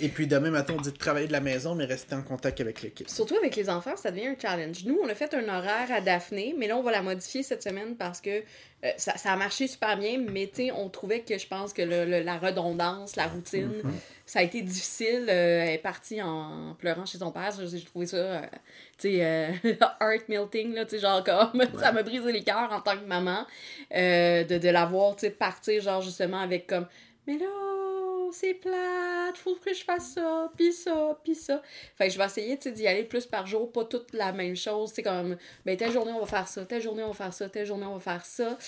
et puis demain matin on dit de travailler de la maison mais rester en contact avec l'équipe. Surtout avec les enfants, ça devient un challenge. Nous, on a fait un horaire à Daphné, mais là, on va la modifier cette semaine parce que euh, ça, ça a marché super bien, mais tu sais, on trouvait que je pense que le- le- la redondance, la routine, Mhm. ça a été difficile. Euh, elle est partie en pleurant chez son père. J'ai trouvé ça, euh, tu sais, heart melting, là, tu sais, genre comme, ça m'a brisé les cœurs en tant que maman, de, de la voir, tu sais, partir, genre justement avec comme, mais là, c'est plate, faut que je fasse ça, pis ça, pis ça. Fait que je vais essayer, d'y aller plus par jour, pas toute la même chose, sais, comme, ben, telle journée, on va faire ça, telle journée, on va faire ça, telle journée, on va faire ça.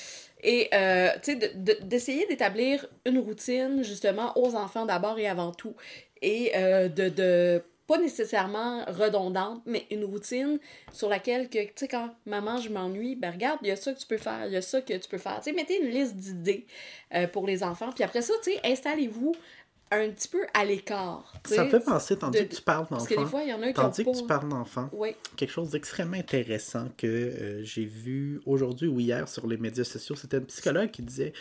Et, euh, tu sais, de- de- d'essayer d'établir une routine, justement, aux enfants d'abord et avant tout. Et euh, de, de, pas nécessairement redondante, mais une routine sur laquelle, que, tu sais, quand maman, je m'ennuie, ben regarde, il y a ça que tu peux faire, il y a ça que tu peux faire. Tu sais, mettez une liste d'idées euh, pour les enfants. Puis après ça, tu sais, installez-vous un petit peu à l'écart. Ça me fait penser, tandis de- que tu parles Parce que des d'enfants, fois, il y en a qui tandis que pas... tu parles d'enfants, Oui, quelque chose d'extrêmement intéressant que euh, j'ai vu aujourd'hui ou hier sur les médias sociaux. C'était un psychologue qui disait,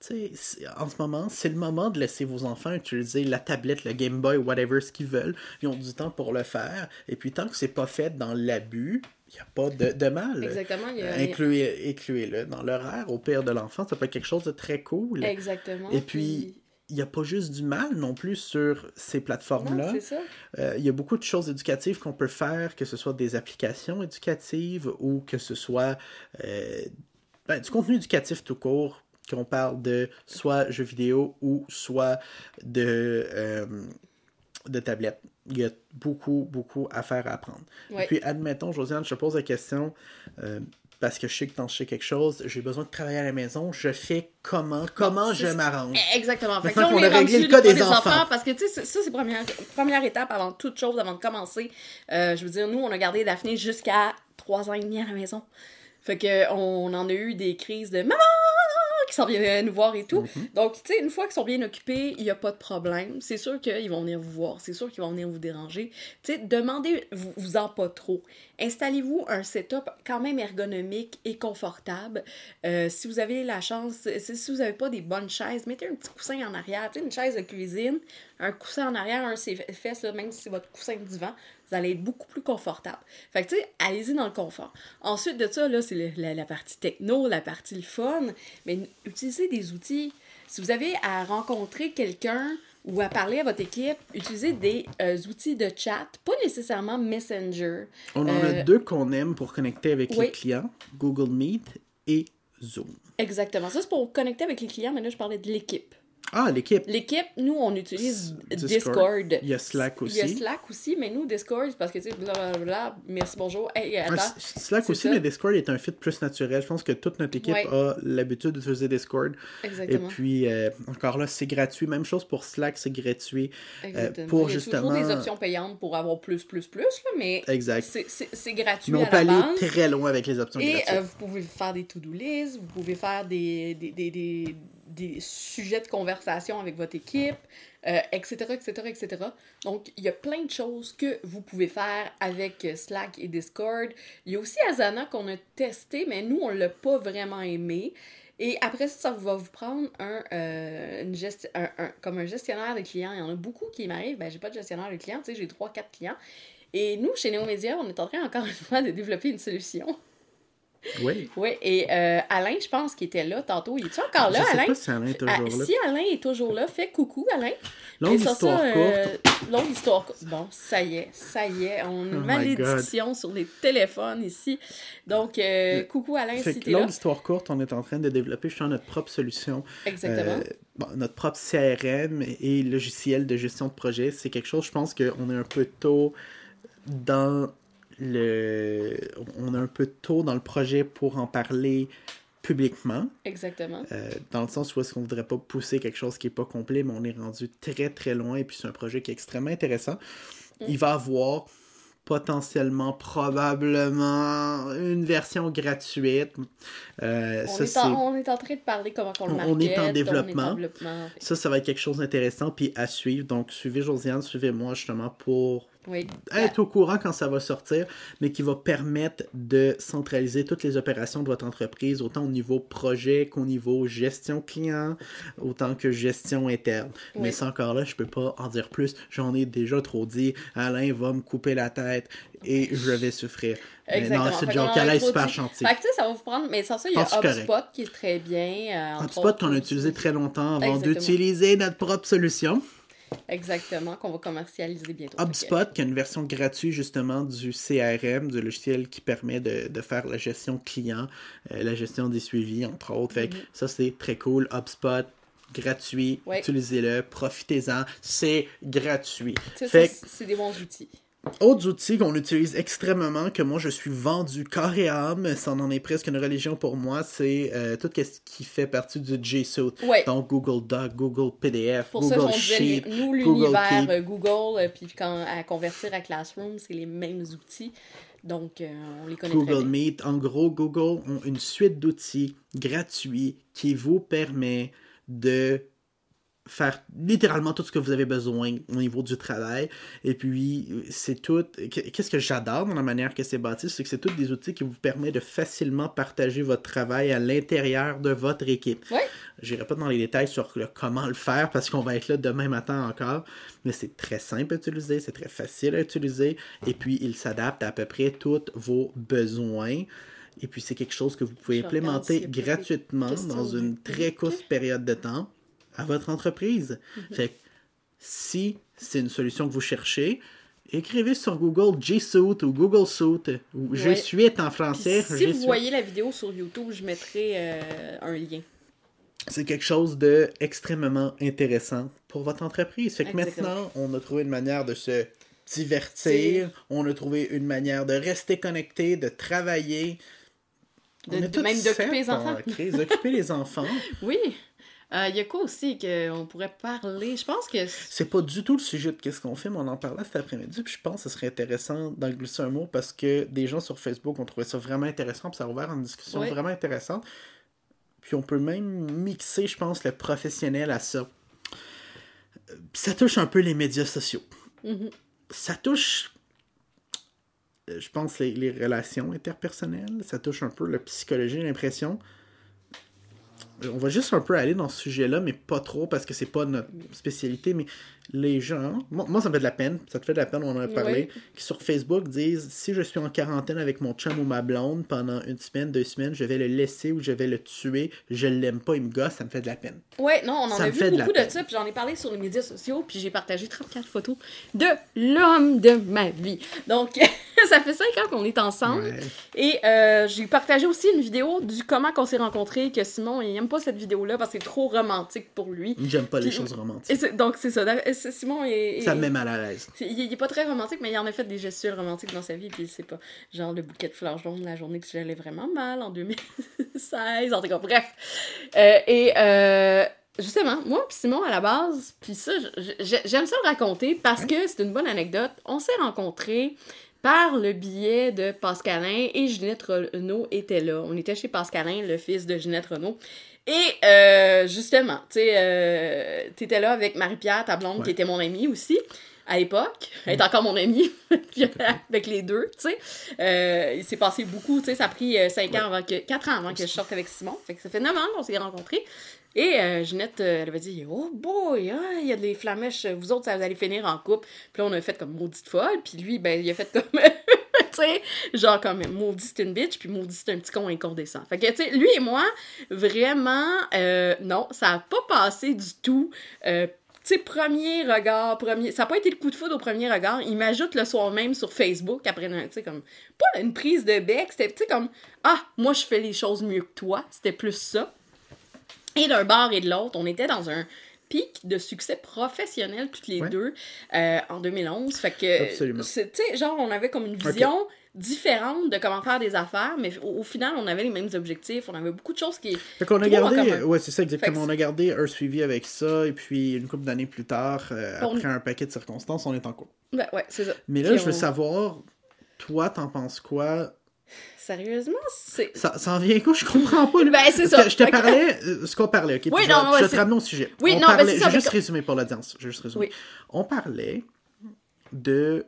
tu sais, c'est- en ce moment, c'est le moment de laisser vos enfants utiliser la tablette, le Game Boy, whatever, ce qu'ils veulent. Ils ont du temps pour le faire. Et puis, tant que c'est pas fait dans l'abus, n'y a pas de, de mal. Exactement. il y a- Euh, incluez- Incluez-le dans l'horaire. Au pire de l'enfant, ça peut être quelque chose de très cool. Exactement. Et puis, il n'y a pas juste du mal non plus sur ces plateformes-là. ça. Euh, il y a beaucoup de choses éducatives qu'on peut faire, que ce soit des applications éducatives ou que ce soit euh, ben, du contenu éducatif tout court, qu'on parle de soit jeux vidéo ou soit de, euh, de tablettes. Il y a beaucoup, beaucoup à faire à apprendre. Ouais. Et puis, admettons, Josiane, je te pose la question, parce que je sais que t'en sais quelque chose, j'ai besoin de travailler à la maison, je fais comment, comment je m'arrange? Exactement. Fait que là, on est a réglé rendu le cas des enfants. Parce que, tu sais, ça, ça, c'est première, première étape avant toute chose, avant de commencer. Euh, je veux dire, nous, on a gardé Daphné jusqu'à 3 ans et demi à la maison. Fait que on en a eu des crises de maman qui s'en viennent nous voir et tout. Mhm. Donc, tu sais, une fois qu'ils sont bien occupés, il n'y a pas de problème. C'est sûr qu'ils vont venir vous voir. C'est sûr qu'ils vont venir vous déranger. Tu sais, demandez-vous-en pas trop. Installez-vous un setup quand même ergonomique et confortable. Euh, si vous avez la chance, si si vous n'avez pas des bonnes chaises, mettez un petit coussin en arrière. Tu sais, une chaise de cuisine, un coussin en arrière, un ses fesses, là, même si c'est votre coussin de divan, vous allez être beaucoup plus confortable. Fait que, tu sais, allez-y dans le confort. Ensuite de ça, là, c'est le- la, la partie techno, la partie le fun. Mais utilisez des outils. Si vous avez à rencontrer quelqu'un ou à parler à votre équipe, utilisez des euh, outils de chat, pas nécessairement Messenger. On en Euh, a deux qu'on aime pour connecter avec oui. les clients, Google Meet et Zoom. Exactement. Ça, c'est pour connecter avec les clients, mais là, je parlais de l'équipe. Ah, l'équipe. L'équipe, nous, on utilise Discord. Discord. Il y a Slack Il y a aussi. Slack aussi, mais nous, Discord, parce que, tu sais, blablabla, merci, bonjour, hey, Ah, attends. S- Slack aussi, ça. mais Discord est un fit plus naturel. Je pense que toute notre équipe Ouais. a l'habitude d'utiliser Discord. Et Exactement. puis, euh, encore là, c'est gratuit. Même chose pour Slack, c'est gratuit. Exactement. euh, pour Il y a justement- toujours des options payantes pour avoir plus, plus, plus, là, mais Exact. c'est- gratuit Mais on à peut la aller base. très loin avec les options Et gratuites. euh, vous pouvez faire des to-do lists, vous pouvez faire des, des, des, des, des sujets de conversation avec votre équipe, etc., etc., etc. Donc, il y a plein de choses que vous pouvez faire avec euh, Slack et Discord. Il y a aussi Asana qu'on a testé, mais nous, on l'a pas vraiment aimé. Et après ça, ça va vous prendre un, euh, un, comme un gestionnaire de clients. Il y en a beaucoup qui m'arrivent. Ben, j'ai pas de gestionnaire de clients, tu sais, j'ai 3-4 clients. Et nous, chez Neomédia, on est en train encore une fois de développer une solution. Oui. Oui, et euh, Alain, je pense qu'il était là tantôt. Il est encore là, je sais Alain? pas si Alain est Ah, toujours là. si Alain est toujours là, fais coucou, Alain. Longue histoire ça, courte. euh, longue histoire courte. Bon, ça y est, ça y est. On a une Oh malédiction sur les téléphones ici. Donc, euh, coucou Alain, Fait si que t'es là. longue histoire courte, on est en train de développer justement notre propre solution. Exactement. Bon, notre propre CRM et logiciel de gestion de projet, c'est quelque chose, je pense qu'on est un peu tôt dans le. On est un peu tôt dans le projet pour en parler publiquement, Exactement. euh, dans le sens où est-ce qu'on voudrait pas pousser quelque chose qui est pas complet, mais on est rendu très très loin et puis c'est un projet qui est extrêmement intéressant. Mm. Il va avoir potentiellement, probablement, une version gratuite. Euh, On, ça, est en, on est en train de parler comment on le market. on est en On est développement. en développement. Ça, ça va être quelque chose d'intéressant puis à suivre. Donc, suivez Josiane, suivez-moi justement pour Oui. être au courant quand ça va sortir, mais qui va permettre de centraliser toutes les opérations de votre entreprise, autant au niveau projet qu'au niveau gestion client, autant que gestion interne. Oui. Mais ça encore là, je peux pas en dire plus. J'en ai déjà trop dit. Alain va me couper la tête et je vais souffrir. Mais Exactement. non, c'est genre qu'elle est super gentil. Fait que ça va vous prendre. Mais sans ça, il y a c'est. HubSpot qui est très bien. euh, Hotspot qu'on a utilisé très longtemps avant d'utiliser notre propre solution. Exactement, qu'on va commercialiser bientôt. HubSpot, qui est une version gratuite justement du CRM, du logiciel qui permet de, de faire la gestion client, euh, la gestion des suivis, entre autres. Fait que Mhm. ça, c'est très cool. HubSpot, gratuit, Ouais. utilisez-le, profitez-en, c'est gratuit. c'est des bons outils. Autres outils qu'on utilise extrêmement, que moi je suis vendu corps et âme, ça en est presque une religion pour moi, c'est euh, tout ce qui fait partie du G Suite. Ouais. Donc Google Doc, Google PDF, Pour ça, Google disait, Sheet. nous, Google l'univers Keep. euh, Google, euh, puis quand à convertir à Classroom, c'est les mêmes outils. Donc, euh, on les connaît très Google bien. Meet. En gros, Google ont une suite d'outils gratuits qui vous permet de faire littéralement tout ce que vous avez besoin au niveau du travail. Et puis, c'est tout. Qu'est-ce que j'adore dans la manière que c'est bâti, c'est que c'est tous des outils qui vous permettent de facilement partager votre travail à l'intérieur de votre équipe. Ouais. Je n'irai pas dans les détails sur le comment le faire parce qu'on va être là demain matin encore, mais c'est très simple à utiliser, c'est très facile à utiliser, et puis il s'adapte à, à peu près tous vos besoins. Et puis c'est quelque chose que vous pouvez Je implémenter gratuitement dans une très courte période de temps à votre entreprise. Mhm. Fait que si c'est une solution que vous cherchez, écrivez sur Google G Suite ou Google Suite ou G Ouais. Suite en Puis français. si G vous voyez la vidéo sur YouTube, je mettrai euh, un lien. c'est quelque chose de extrêmement intéressant pour votre entreprise. Fait que Exactement. maintenant, on a trouvé une manière de se divertir, on a trouvé une manière de rester connecté, de travailler. De- On est de- même d'occuper les enfants. crise, d'occuper les enfants. Oui. Euh, Il y a quoi aussi qu'on pourrait parler? Je pense que... C'est pas du tout le sujet de qu'est-ce qu'on fait, mais on en parlait cet après-midi, puis je pense que ce serait intéressant d'en glisser un mot parce que des gens sur Facebook ont trouvé ça vraiment intéressant, puis ça a ouvert une discussion vraiment intéressante. Puis on peut même mixer, je pense, le professionnel à ça. Euh, puis ça touche un peu les médias sociaux. Mhm. Ça touche, euh, je pense, les, les relations interpersonnelles. Ça touche un peu la psychologie, l'impression. On va juste un peu aller dans ce sujet-là, mais pas trop parce que c'est pas notre spécialité. Mais les gens, moi, moi, ça me fait de la peine, ça te fait de la peine, on en a parlé, Oui. qui sur Facebook disent si je suis en quarantaine avec mon chum ou ma blonde pendant une semaine, deux semaines, je vais le laisser ou je vais le tuer, je l'aime pas, il me gosse, ça me fait de la peine. Ouais, non, on en Ça a vu fait beaucoup de, ça, puis j'en ai parlé sur les médias sociaux, puis j'ai partagé 34 photos de l'homme de ma vie. Donc, ça fait 5 ans qu'on est ensemble. Ouais. Et euh, j'ai partagé aussi une vidéo du comment qu'on s'est rencontrés, que Simon, il aime pas cette vidéo-là parce que c'est trop romantique pour lui. J'aime pas les choses romantiques. donc, c'est ça. Simon est... Ça me met mal à l'aise. il, il est pas très romantique, mais il en a fait des gestuels romantiques dans sa vie, puis c'est pas genre le bouquet de fleurs jaunes la journée que j'allais vraiment mal en 2016, en tout cas, bref. Euh, et euh, justement, moi puis Simon à la base, puis ça, j'aime ça le raconter parce que c'est une bonne anecdote. On s'est rencontrés par le biais de Pascalin et Ginette Renault était là. On était chez Pascalin, le fils de Ginette Renault. Et euh, justement, tu euh, t'étais là avec Marie-Pierre, ta blonde, Ouais. qui était mon amie aussi à l'époque. Elle est encore mon amie, avec les deux, tu sais. Euh, il s'est passé beaucoup, tu sais, ça a pris 5 ans avant que, 4 ans avant que je sorte avec Simon. Fait que ça fait 9 ans qu'on s'est rencontrés. Et euh, Ginette, euh, elle avait dit Oh boy, hein, il y a des flamèches, vous autres, ça vous allez finir en couple. Puis là, on a fait comme maudite folle. Puis lui, ben, il a fait comme. tu sais, genre comme maudit c'est une bitch, puis maudit c'est un petit con incandescent. Fait que, tu sais, lui et moi, vraiment, euh, non, ça a pas passé du tout. Euh, tu sais, premier regard, premier. Ça n'a pas été le coup de foudre au premier regard. Il m'ajoute le soir même sur Facebook après, tu sais, comme. Pas une prise de bec, c'était, tu sais, comme. Ah, moi, je fais les choses mieux que toi. C'était plus ça. Et d'un bord et de l'autre, on était dans un pic de succès professionnel toutes les Ouais. deux euh, en 2011. Fait que, tu sais, genre, on avait comme une vision différente de comment faire des affaires, mais au, au final, on avait les mêmes objectifs, on avait beaucoup de choses qui... Fait qu'on a gardé, ouais, c'est ça exactement. On a gardé un suivi avec ça, et puis une couple d'années plus tard, euh, On- après un paquet de circonstances, on est en couple. Ben, ouais, c'est ça. Mais là, Puis je veux savoir, toi, t'en penses quoi Sérieusement, c'est... Ça, ça en vient quoi? Je comprends pas. là. Ben, c'est ça. je te parlais, euh, ce qu'on parlait, ok? Oui, je non, je vais te ramener au sujet. Oui, on non, ben, parlait, je ça, vais juste résumer pour l'audience. Je vais juste résumer. Oui. On parlait de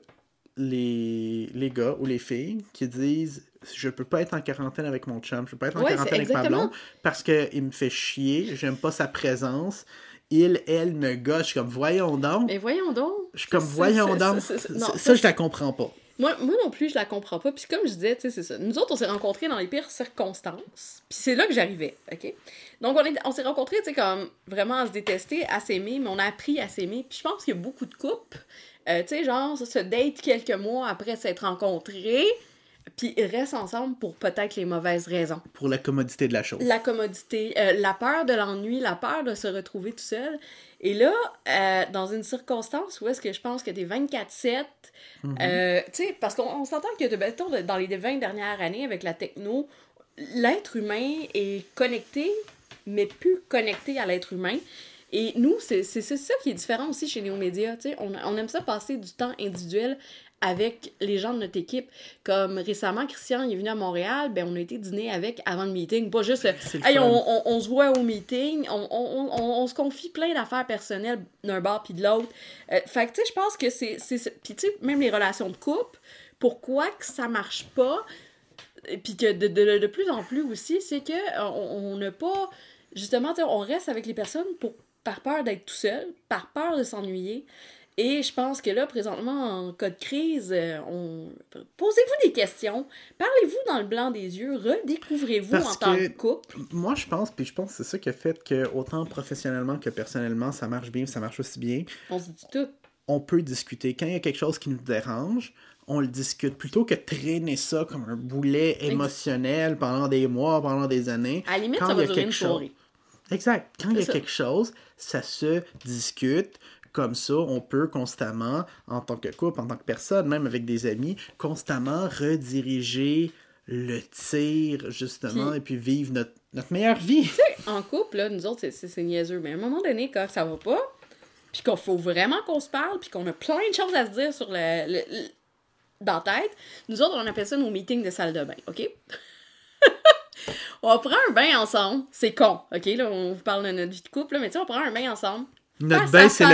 les, les gars ou les filles qui disent je peux pas être en quarantaine avec mon chum, je peux pas être en Ouais, quarantaine avec ma blonde parce qu'il me fait chier, j'aime pas sa présence. Il, elle me gâche. Je suis comme, voyons donc. Mais voyons donc. Je suis comme, voyons donc. ça, je la comprends pas. Moi, moi non plus, je la comprends pas. Puis comme je disais, tu sais, c'est ça. Nous autres, on s'est rencontrés dans les pires circonstances. Puis c'est là que j'arrivais, OK? Donc, on, on s'est rencontrés, tu sais, comme vraiment à se détester, à s'aimer, mais on a appris à s'aimer. Puis je pense qu'il y a beaucoup de couples, euh, tu sais, genre, se date quelques mois après s'être rencontrés, puis ils restent ensemble pour peut-être les mauvaises raisons. Pour la commodité de la chose. La commodité, euh, la peur de l'ennui, la peur de se retrouver tout seul. Et là, euh, dans une circonstance où est-ce que je pense que t'es 24-7, Mhm. euh, tu sais, parce qu'on on s'entend que de, mettons, de- dans les 20 dernières années avec la techno, l'être humain est connecté, mais plus connecté à l'être humain. Et nous, c'est ça qui est différent aussi chez Néo Média, tu sais. On, on aime ça passer du temps individuel avec les gens de notre équipe. Comme récemment, Christian il est venu à Montréal, ben on a été dîner avec avant le meeting. Pas juste, hey, on, on- on se voit au meeting, on, se confie plein d'affaires personnelles d'un bord puis de l'autre. Euh, fait que, tu sais, je pense que c'est... Puis, tu sais, même les relations de couple, pourquoi que ça marche pas, puis que de, de- de plus en plus aussi, c'est que euh, on n'a pas... Justement, tu sais, on reste avec les personnes pour, par peur d'être tout seul, par peur de s'ennuyer. Et je pense que là, présentement, en cas de crise, euh, on... posez-vous des questions, parlez-vous dans le blanc des yeux, redécouvrez-vous en tant que- que couple. Moi, je pense, puis je pense que c'est ça qui a fait que, autant professionnellement que personnellement, ça marche bien, ça marche aussi bien. On se dit tout. On peut discuter. Quand il y a quelque chose qui nous dérange, on le discute. Plutôt que traîner ça comme un boulet émotionnel pendant des mois, pendant des années. À la limite, Quand ça il y va a durer une quelque chose-. Exact. Quand il y a ça. quelque chose, ça se discute. Comme ça, on peut constamment, en tant que couple, en tant que personne, même avec des amis, constamment rediriger le tir, justement, Puis- et puis vivre notre, notre meilleure vie. En couple, là, nous autres, c'est- niaiseux. Mais à un moment donné, quand ça va pas, puis qu'on faut vraiment qu'on se parle, puis qu'on a plein de choses à se dire sur le, le- le- dans la tête, nous autres, on appelle ça nos meetings de salle de bain, OK? on prend un bain ensemble. C'est con, OK? Là, on vous parle de notre vie de couple, là, mais tu sais, on prend un bain ensemble. Notre bain, c'est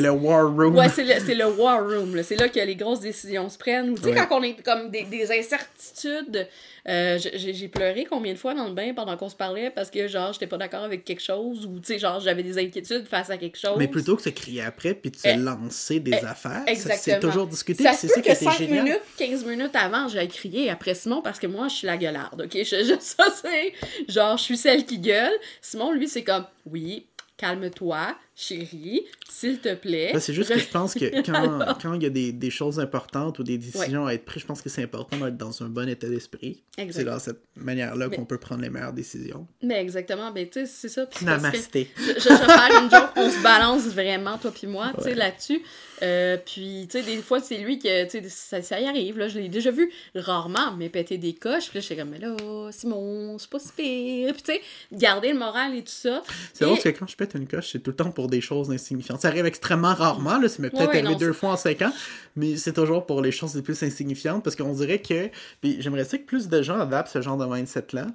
le, le war room. Ouais, c'est le, c'est le war room. C'est là que les grosses décisions se prennent. Tu sais, Ouais. quand on est comme des, des incertitudes. euh, j'ai pleuré combien de fois dans le bain pendant qu'on se parlait parce que, genre, j'étais pas d'accord avec quelque chose. Ou, tu sais, genre, j'avais des inquiétudes face à quelque chose. Mais plutôt que de crier après puis de se Eh, lancer des eh, affaires, c'est toujours discuter. Ça C'est ça qui été 5 génial. minutes, 15 minutes avant, j'ai crié après Simon parce que moi, je suis la gueularde, ok? Je, je, ça, c'est genre, je suis celle qui gueule. Simon, lui, c'est comme, oui, calme-toi, chérie, s'il te plaît. C'est juste que je pense que quand, quand il y a des, des choses importantes ou des décisions à être prises, je pense que c'est important d'être dans un bon état d'esprit. C'est dans cette manière-là qu'on peut prendre les meilleures décisions. Mais exactement, ben, tu sais, c'est ça. Puis Namasté. je, je, faire une joke, on se balance vraiment, toi puis moi, tu sais, là-dessus. Euh, puis, tu sais, des fois, c'est lui que, tu sais, ça, ça y arrive, là, je l'ai déjà vu rarement, mais péter des coches, puis là, j'étais comme, mais là, Simon, c'est pas si pire, puis tu sais, garder le moral et tout ça. C'est drôle parce que quand je pète une coche, c'est tout le temps pour des choses insignifiantes. Ça arrive extrêmement rarement, là, ça m'est peut-être arrivé non, deux fois en cinq ans, mais c'est toujours pour les choses les plus insignifiantes parce qu'on dirait que. Puis j'aimerais ça que plus de gens adaptent ce genre de mindset-là,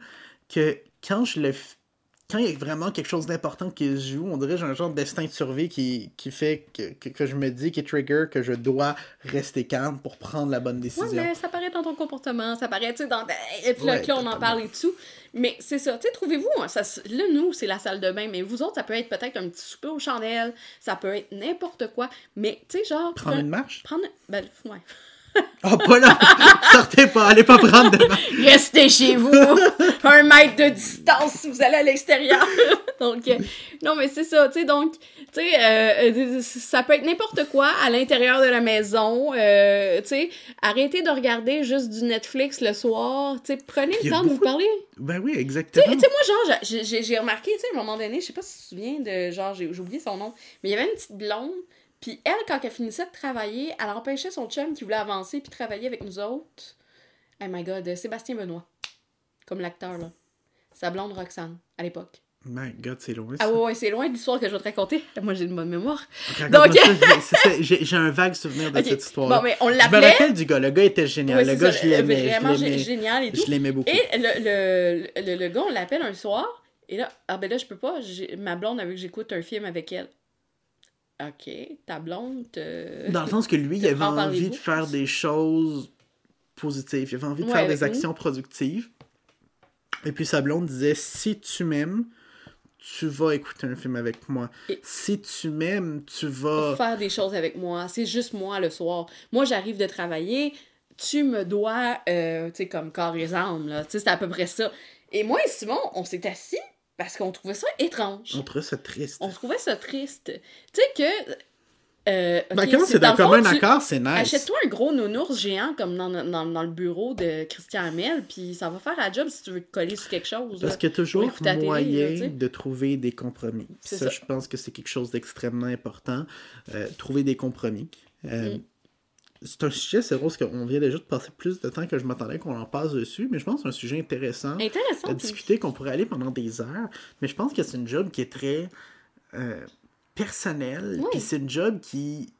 que quand je le Quand il y a vraiment quelque chose d'important qui se joue, on dirait que j'ai un genre d'instinct de survie qui, qui fait que, que, que je me dis, qui trigger, que je dois rester calme pour prendre la bonne Ouais, décision. mais ça paraît dans ton comportement, ça paraît, tu sais, dans... Et puis là, Ouais, on en parle et tout. Mais c'est ça, tu sais, trouvez-vous, hein, ça, là, nous, c'est la salle de bain, mais vous autres, ça peut être peut-être un petit souper aux chandelles, ça peut être n'importe quoi, mais, tu sais, genre... Prendre pre- une marche? Prendre... Ben, ouais. Oh, pas là! Sortez pas, allez pas prendre de! Restez chez vous! un mètre de distance si vous allez à l'extérieur! donc, euh, non, mais c'est ça, tu sais, donc, tu sais, euh, ça peut être n'importe quoi à l'intérieur de la maison, euh, tu sais, arrêtez de regarder juste du Netflix le soir, tu sais, prenez le temps de vous parler. Ben oui, exactement. tu sais, moi, genre, j'ai- remarqué, tu sais, à un moment donné, je sais pas si tu te souviens de, genre, j'ai oublié son nom, mais il y avait une petite blonde, puis elle, quand elle finissait de travailler, elle empêchait son chum qui voulait avancer puis travailler avec nous autres. Oh my god, Sébastien Benoît, comme l'acteur, là. Sa blonde Roxane, à l'époque. My God, c'est loin. Ça. Ah ouais, ouais, c'est loin de l'histoire que je vais te raconter. Moi, j'ai une bonne mémoire. Donc- j'ai- un vague souvenir de cette histoire. Bon, mais on je me l'appelait. rappelle du gars. Le gars était génial. Ouais, le gars, ça, je l'aimais. Vraiment génial et tout. Je l'aimais beaucoup. Et le, le, le, le gars, on l'appelle un soir. Et là, ah ben là, je peux pas. Ma blonde a vu que j'écoute un film avec elle. Ok, ta blonde. te- Dans le sens que lui, il avait envie de faire des choses positives. Il avait envie de Ouais, faire des nous. actions productives. Et puis sa blonde disait si tu m'aimes, tu vas écouter un film avec moi. Et- Si tu m'aimes, tu vas. faire des choses avec moi. C'est juste moi le soir. Moi, j'arrive de travailler. Tu me dois, euh, tu sais, comme corps et âme, là. Tu sais, c'est à peu près ça. Et moi et Simon, on s'est assis parce qu'on trouvait ça étrange. On trouvait ça triste. On trouvait ça triste. Tu sais que. euh, Ben, ok, comment c'est d'un commun accord, c'est nice. Achète-toi un gros nounours géant comme dans, dans, dans le bureau de Christian Hamel, puis ça va faire la job si tu veux te coller sur quelque chose. Parce qu'il y a toujours télé, moyen là, de trouver des compromis. Ça. je pense que c'est quelque chose d'extrêmement important. Euh, trouver des compromis. Euh, Mm. C'est un sujet, c'est drôle, parce qu'on vient déjà de passer plus de temps que je m'attendais qu'on en passe dessus, mais je pense que c'est un sujet intéressant Intéressant. à puis- discuter, qu'on pourrait aller pendant des heures. Mais je pense que c'est une job qui est très euh, personnelle, Oui. puis c'est une job qui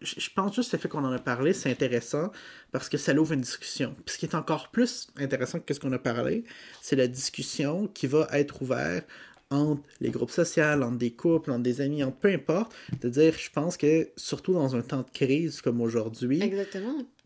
je je pense juste le fait qu'on en a parlé, c'est intéressant parce que ça l'ouvre une discussion. Puis ce qui est encore plus intéressant que ce qu'on a parlé, c'est la discussion qui va être ouverte entre les groupes sociaux, entre des couples, entre des amis, entre peu importe. De dire, je pense que surtout dans un temps de crise comme aujourd'hui,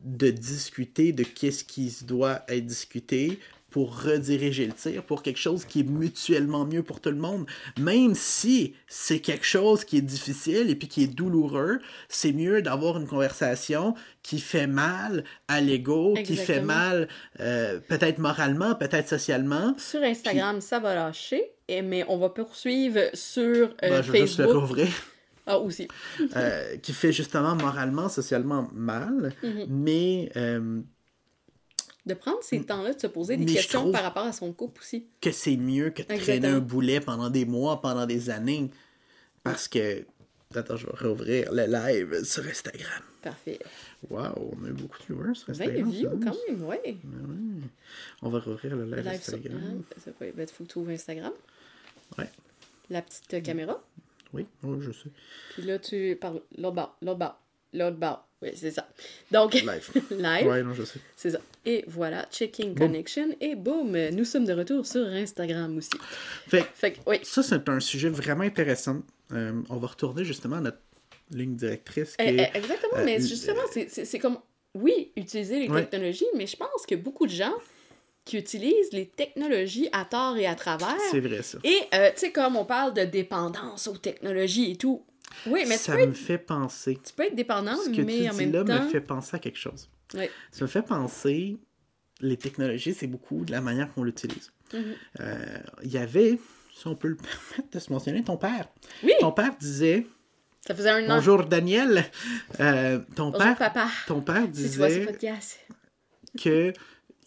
de discuter de qu'est-ce qui se doit être discuté pour rediriger le tir pour quelque chose qui est mutuellement mieux pour tout le monde. Même si c'est quelque chose qui est difficile et puis qui est douloureux, c'est mieux d'avoir une conversation qui fait mal à l'ego, qui fait mal euh, peut-être moralement, peut-être socialement. Sur Instagram, ça va lâcher, mais on va poursuivre sur euh, Ben, je le Facebook. Ah, aussi. Euh, qui fait justement moralement, socialement mal, Mhm. mais euh, De prendre ces temps-là, de se poser des Mais questions par rapport à son couple aussi. que c'est mieux que de traîner un boulet pendant des mois, pendant des années. Parce que. Attends, je vais rouvrir le live sur Instagram. Parfait. Waouh, on a eu beaucoup de viewers sur 20 Instagram. views ça. quand même, ouais. On va rouvrir le live, Le live sur Instagram. ça peut ben, faut que tu ouvres Instagram. Ouais. La petite euh, caméra. Oui, oui, je sais. Puis là, tu parles l'autre bas, l'autre bas, l'autre bas. Oui, c'est ça. Donc, Live. live, ouais, non, je sais. c'est ça. Et voilà, checking Boom. connection. Et boum, nous sommes de retour sur Instagram aussi. Fait que Fait que, oui. ça, c'est un sujet vraiment intéressant. Euh, on va retourner justement à notre ligne directrice qui Eh, est. eh, Exactement, euh, mais l- justement, c'est- c'est c'est comme, oui, utiliser les Ouais. technologies, mais je pense que beaucoup de gens qui utilisent les technologies à tort et à travers. C'est vrai, ça. Et, euh, tu sais, comme on parle de dépendance aux technologies et tout. Oui, mais tu ça peux, me être, fait penser. tu peux être dépendant, Ce que mais tu en dis même là temps. me fait penser à quelque chose. Ouais. Ça me fait penser, les technologies, c'est beaucoup de la manière qu'on l'utilise. Mhm. Euh, Il y avait, si on peut le permettre de se mentionner, ton père. Oui, Ton père disait ça faisait un an. Bonjour Daniel. Euh, ton, Bonjour, père, papa. ton père Si tu vois ce disait podcast. que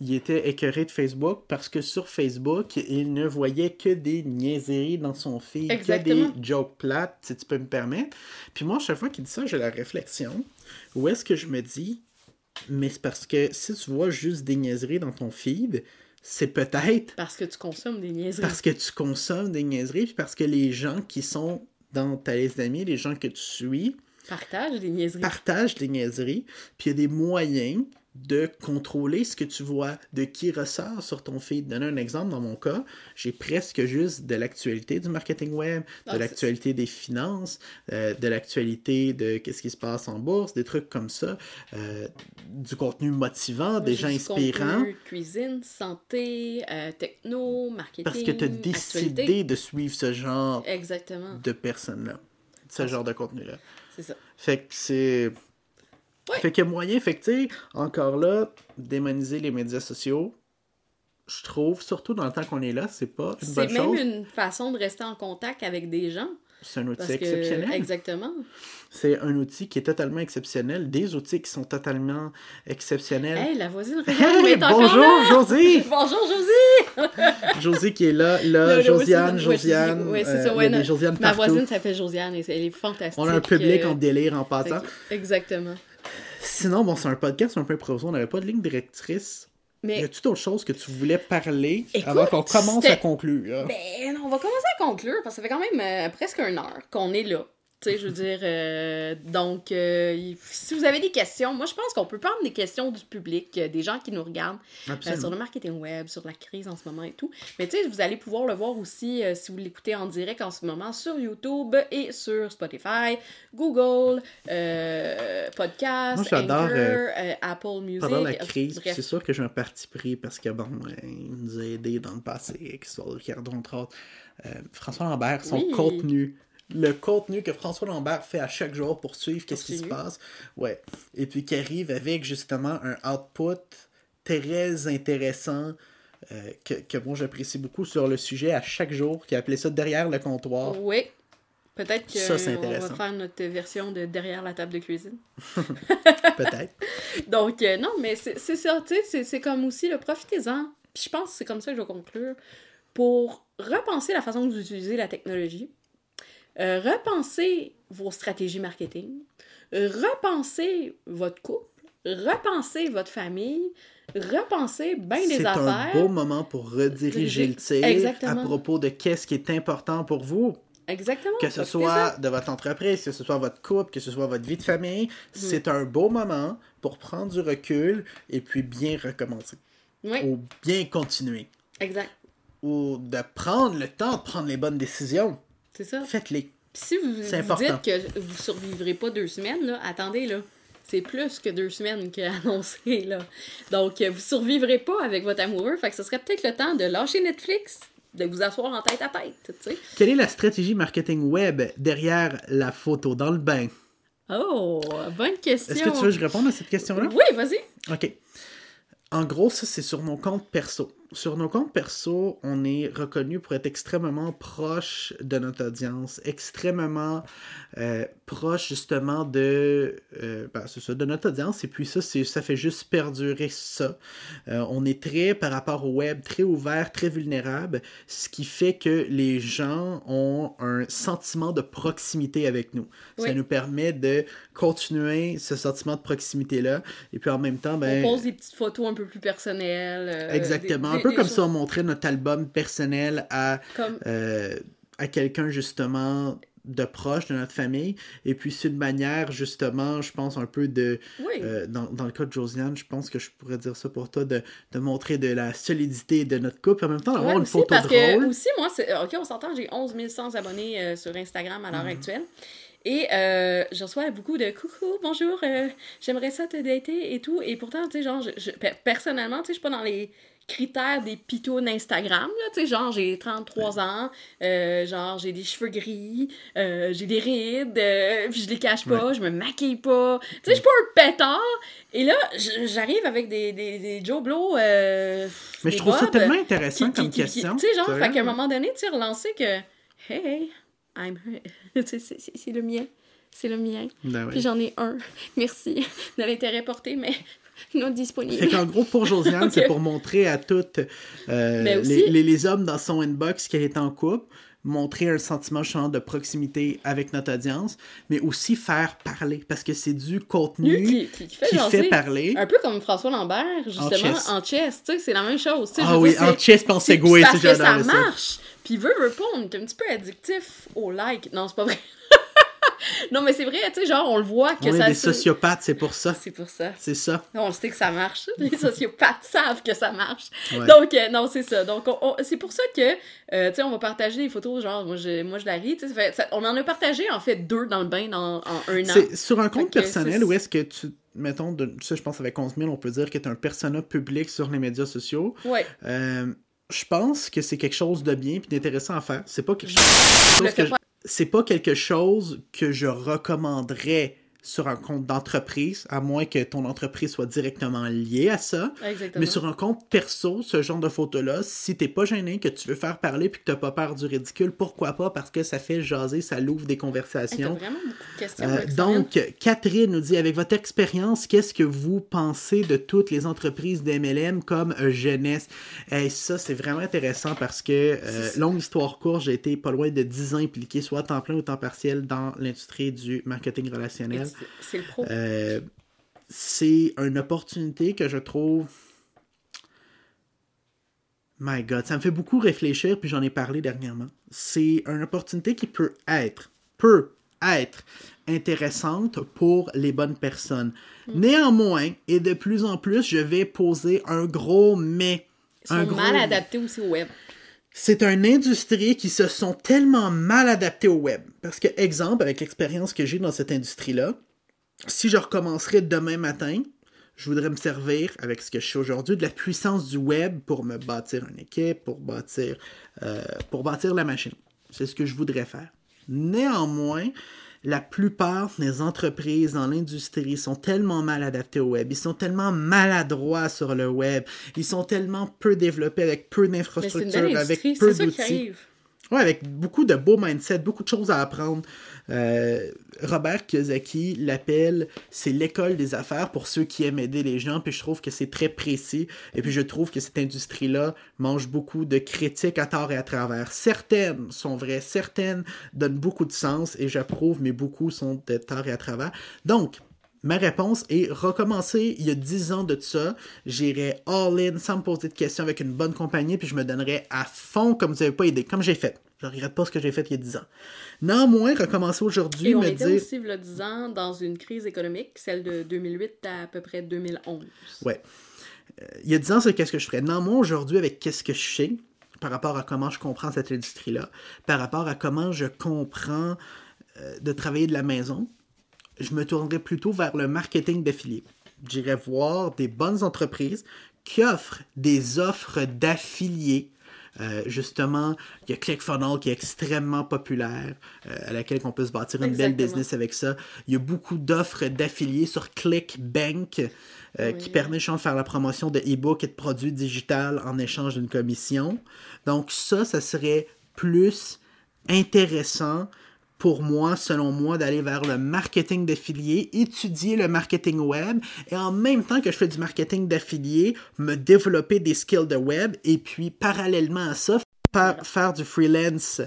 il était écœuré de Facebook parce que sur Facebook, il ne voyait que des niaiseries dans son feed, que des jokes plates, si tu peux me permettre. Puis moi, chaque fois qu'il dit ça, j'ai la réflexion. Où est-ce que je me dis, mais c'est parce que si tu vois juste des niaiseries dans ton feed, c'est peut-être Parce que tu consommes des niaiseries. parce que tu consommes des niaiseries, puis parce que les gens qui sont dans ta liste d'amis, les gens que tu suis, Partage des niaiseries. partage des niaiseries, puis il y a des moyens de contrôler ce que tu vois, de qui ressort sur ton feed. Donner un exemple, dans mon cas, j'ai presque juste de l'actualité du marketing web, de l'actualité des finances, euh, de l'actualité de qu'est-ce qui se passe en bourse, des trucs comme ça, euh, du contenu motivant, des gens inspirants, contenu, cuisine, santé, euh, techno, marketing. parce que tu as décidé actualité. de suivre ce genre Exactement. de personnes-là, ce genre de contenu-là. C'est ça. Fait que c'est. Ouais. Fait qu'il y a moyen, fait que tu sais, encore là, démoniser les médias sociaux, je trouve, surtout dans le temps qu'on est là, c'est pas une C'est bonne même chose. une façon de rester en contact avec des gens. C'est un outil Parce que, exceptionnel. exactement. C'est un outil qui est totalement exceptionnel. Des outils qui sont totalement exceptionnels. Hey, la voisine regarde, bonjour! Josie! bonjour, Josie! Josie qui est là, là, Josiane, c'est- Josiane. ouais, c'est euh, ça, ouais, Ma voisine s'appelle Josiane et c'est- elle est fantastique. On a un public euh, en délire en passant. que- Exactement. Sinon, bon, c'est un podcast un peu improvisé. On n'avait pas de ligne directrice. Y Mais a-tu d'autres choses que tu voulais parler Écoute, avant qu'on commence à conclure? Ben, on va commencer à conclure parce que ça fait quand même euh, presque une heure qu'on est là. Tu sais, je veux dire, euh, donc, euh, si vous avez des questions, moi je pense qu'on peut prendre des questions du public, euh, des gens qui nous regardent sur le marketing web, sur la crise en ce moment et tout. Mais tu sais, vous allez pouvoir le voir aussi si vous l'écoutez en direct en ce moment sur YouTube et sur Spotify, Google, Podcast, Moi, j'adore, Anchor, Apple Music. Pendant la crise, c'est sûr que j'ai un parti pris parce que, bon, il nous a aidés dans le passé, avec l'histoire de Ricardo, entre autres. François Lambert, son Oui. contenu, le contenu que François Lambert fait à chaque jour pour suivre qu'est-ce qui se passe, ouais. Et puis qui arrive avec justement un output très intéressant euh, que, que moi j'apprécie beaucoup sur le sujet à chaque jour, qui appelait ça derrière le comptoir. Oui. Peut-être Ça, qu'on va faire notre version de derrière la table de cuisine. Peut-être. Donc, euh, non, mais c'est ça, tu sais, c'est- c'est comme aussi le profitez-en. Puis je pense que c'est comme ça que je vais conclure. Pour repenser la façon que vous utilisez la technologie, euh, repenser vos stratégies marketing, euh, repenser votre couple, repenser votre famille, repenser bien des C'est un affaires. beau moment pour rediriger le tir Exactement. à propos de qu'est-ce qui est important pour vous. Exactement. Que ce soit de votre entreprise, que ce soit votre couple, que ce soit votre vie de famille, c'est un beau moment pour prendre du recul et puis bien recommencer. Oui, Ou bien continuer. exact. Ou de prendre le temps de prendre les bonnes décisions. C'est ça. Faites-les. Puis si vous, vous important. dites que vous survivrez pas deux semaines, là, attendez, là. C'est plus que deux semaines qu'annoncé, là. Donc, euh, vous survivrez pas avec votre amoureux. Fait que ce serait peut-être le temps de lâcher Netflix, de vous asseoir en tête à tête, tu sais. Quelle est la stratégie marketing web derrière la photo dans le bain? Oh, bonne question. Est-ce que tu veux que je réponde à cette question-là? Oui, vas-y. OK. En gros, ça, c'est sur nos comptes perso. Sur nos comptes perso, on est reconnu pour être extrêmement proche de notre audience, extrêmement euh, proche justement de, euh, ben, ça, de notre audience. Et puis ça, c'est, ça fait juste perdurer ça. Euh, on est très, par rapport au web, très ouvert, très vulnérable, ce qui fait que les gens ont un sentiment de proximité avec nous. Ça nous permet de continuer ce sentiment de proximité-là. Et puis en même temps, ben, On pose des petites photos un peu plus personnelles. Exactement. des- peu des- comme des si on montrait notre album personnel à, Comme... euh, à quelqu'un justement de proche de notre famille. Et puis c'est une manière justement, je pense, un peu de... Oui. euh, dans, dans le cas de Josiane, je pense que je pourrais dire ça pour toi, de, de montrer de la solidité de notre couple, en même temps d'avoir Ouais, une aussi, photo parce drôle. que aussi moi ok on s'entend j'ai 11 100 abonnés euh, sur Instagram à l'heure Mhm. actuelle et euh, je reçois beaucoup de coucou bonjour j'aimerais ça te dater et tout et pourtant tu sais genre je, je- pe- personnellement tu sais je suis pas dans les critères des pitounes Instagram là tu sais genre j'ai 33 ans euh, genre j'ai des cheveux gris euh, j'ai des rides euh, puis je les cache pas je me maquille pas tu sais je suis pas un pétard et là j'arrive avec des des, des Joe Blow Mais des je trouve ça tellement intéressant qui- comme qui- question. Tu sais, genre, fait qu'à un moment donné, tu relancer que, hey, I'm, c'est le mien, c'est le mien. Ben. Puis j'en ai un, merci, de l'intérêt porté, mais non Fait disponible. qu'en gros, pour Josiane, c'est pour montrer à toutes euh, aussi- les, les- les hommes dans son inbox qu'elle est en couple, montrer un sentiment de proximité avec notre audience, mais aussi faire parler, parce que c'est du contenu Qui, qui, qui fait qui fait parler. Un peu comme François Lambert, justement, en chess, tu sais, c'est la même chose. Ah oui, dire, en chess, puis en c'est parce ça, que ça. marche. Puis veut, veut pas, on est un petit peu addictif au like. Non, c'est pas vrai. Non, mais c'est vrai, tu sais, genre, on le voit que On est ça... des se- sociopathes, c'est pour ça. C'est pour ça. C'est ça. On sait que ça marche. Les sociopathes savent que ça marche. Ouais. Donc, euh, non, c'est ça. Donc, on- on- c'est pour ça que, euh, tu sais, on va partager des photos, genre, moi, je, moi, je la ris. tu sais, ça fait- ça- on en a partagé, en fait, deux dans le bain dans, en un an. C'est sur un compte personnel où est-ce que tu, mettons, de, ça je pense avec 11 000, on peut dire que tu un persona public sur les médias sociaux. Ouais. Euh, je pense que c'est quelque chose de bien et d'intéressant à faire. C'est pas quelque chose le que je-. C'est pas quelque chose que je recommanderais sur un compte d'entreprise, à moins que ton entreprise soit directement liée à ça. Exactement. Mais sur un compte perso, ce genre de photo-là, si t'es pas gêné, que tu veux faire parler puis que t'as pas peur du ridicule, pourquoi pas? Parce que ça fait jaser, ça l'ouvre des conversations. vraiment beaucoup de questions. Euh, donc, Catherine nous dit, avec votre expérience, qu'est-ce que vous pensez de toutes les entreprises d'MLM comme jeunesse? Et ça, c'est vraiment intéressant parce que, euh, longue histoire courte, j'ai été pas loin de 10 ans impliqué, soit temps plein ou temps partiel, dans l'industrie du marketing relationnel. C'est- le pro. Euh, c'est une opportunité que je trouve. My God, ça me fait beaucoup réfléchir, puis j'en ai parlé dernièrement. C'est une opportunité qui peut être, peut être intéressante pour les bonnes personnes. Mm. Néanmoins, et de plus en plus, je vais poser un gros mais. Ils un gros mal adaptés aussi au web. C'est une industrie qui se sont tellement mal adaptés au web. Parce que, exemple, avec l'expérience que j'ai dans cette industrie-là, si je recommencerais demain matin, je voudrais me servir, avec ce que je sais aujourd'hui, de la puissance du web pour me bâtir une équipe, pour bâtir, euh, pour bâtir la machine. C'est ce que je voudrais faire. Néanmoins, la plupart des entreprises dans l'industrie sont tellement mal adaptées au web, ils sont tellement maladroits sur le web, ils sont tellement peu développés avec peu d'infrastructures, avec peu c'est ça qui d'outils. arrive. Ouais, avec beaucoup de beaux mindset, beaucoup de choses à apprendre. Euh, Robert Kiyosaki l'appelle, c'est l'école des affaires pour ceux qui aiment aider les gens, puis je trouve que c'est très précis. Et puis je trouve que cette industrie-là mange beaucoup de critiques à tort et à travers. Certaines sont vraies, certaines donnent beaucoup de sens, et j'approuve, mais beaucoup sont de tort et à travers. Donc, Ma réponse est recommencer il y a 10 ans de ça. J'irai all-in sans me poser de questions avec une bonne compagnie, puis je me donnerais à fond comme vous n'avez pas idée, comme j'ai fait. Je regrette pas ce que j'ai fait il y a 10 ans. Néanmoins, recommencer aujourd'hui, Et on me était dire... aussi, il y a 10 ans, dans une crise économique, celle de 2008 à à peu près 2011. Ouais. Euh, il y a 10 ans, c'est qu'est-ce que je ferais? Néanmoins, aujourd'hui, avec qu'est-ce que je sais par rapport à comment je comprends cette industrie-là, par rapport à comment je comprends euh, de travailler de la maison, je me tournerais plutôt vers le marketing d'affiliés. J'irais voir des bonnes entreprises qui offrent des offres d'affiliés. Euh, justement, il y a ClickFunnels qui est extrêmement populaire, euh, à laquelle on peut se bâtir une belle business avec ça. Il y a beaucoup d'offres d'affiliés sur ClickBank euh, qui permet de faire la promotion de e-books et de produits digitales en échange d'une commission. Donc ça, ça serait plus intéressant pour moi, selon moi, d'aller vers le marketing d'affiliés, étudier le marketing web et en même temps que je fais du marketing d'affiliés, me développer des skills de web et puis parallèlement à ça, faire du freelance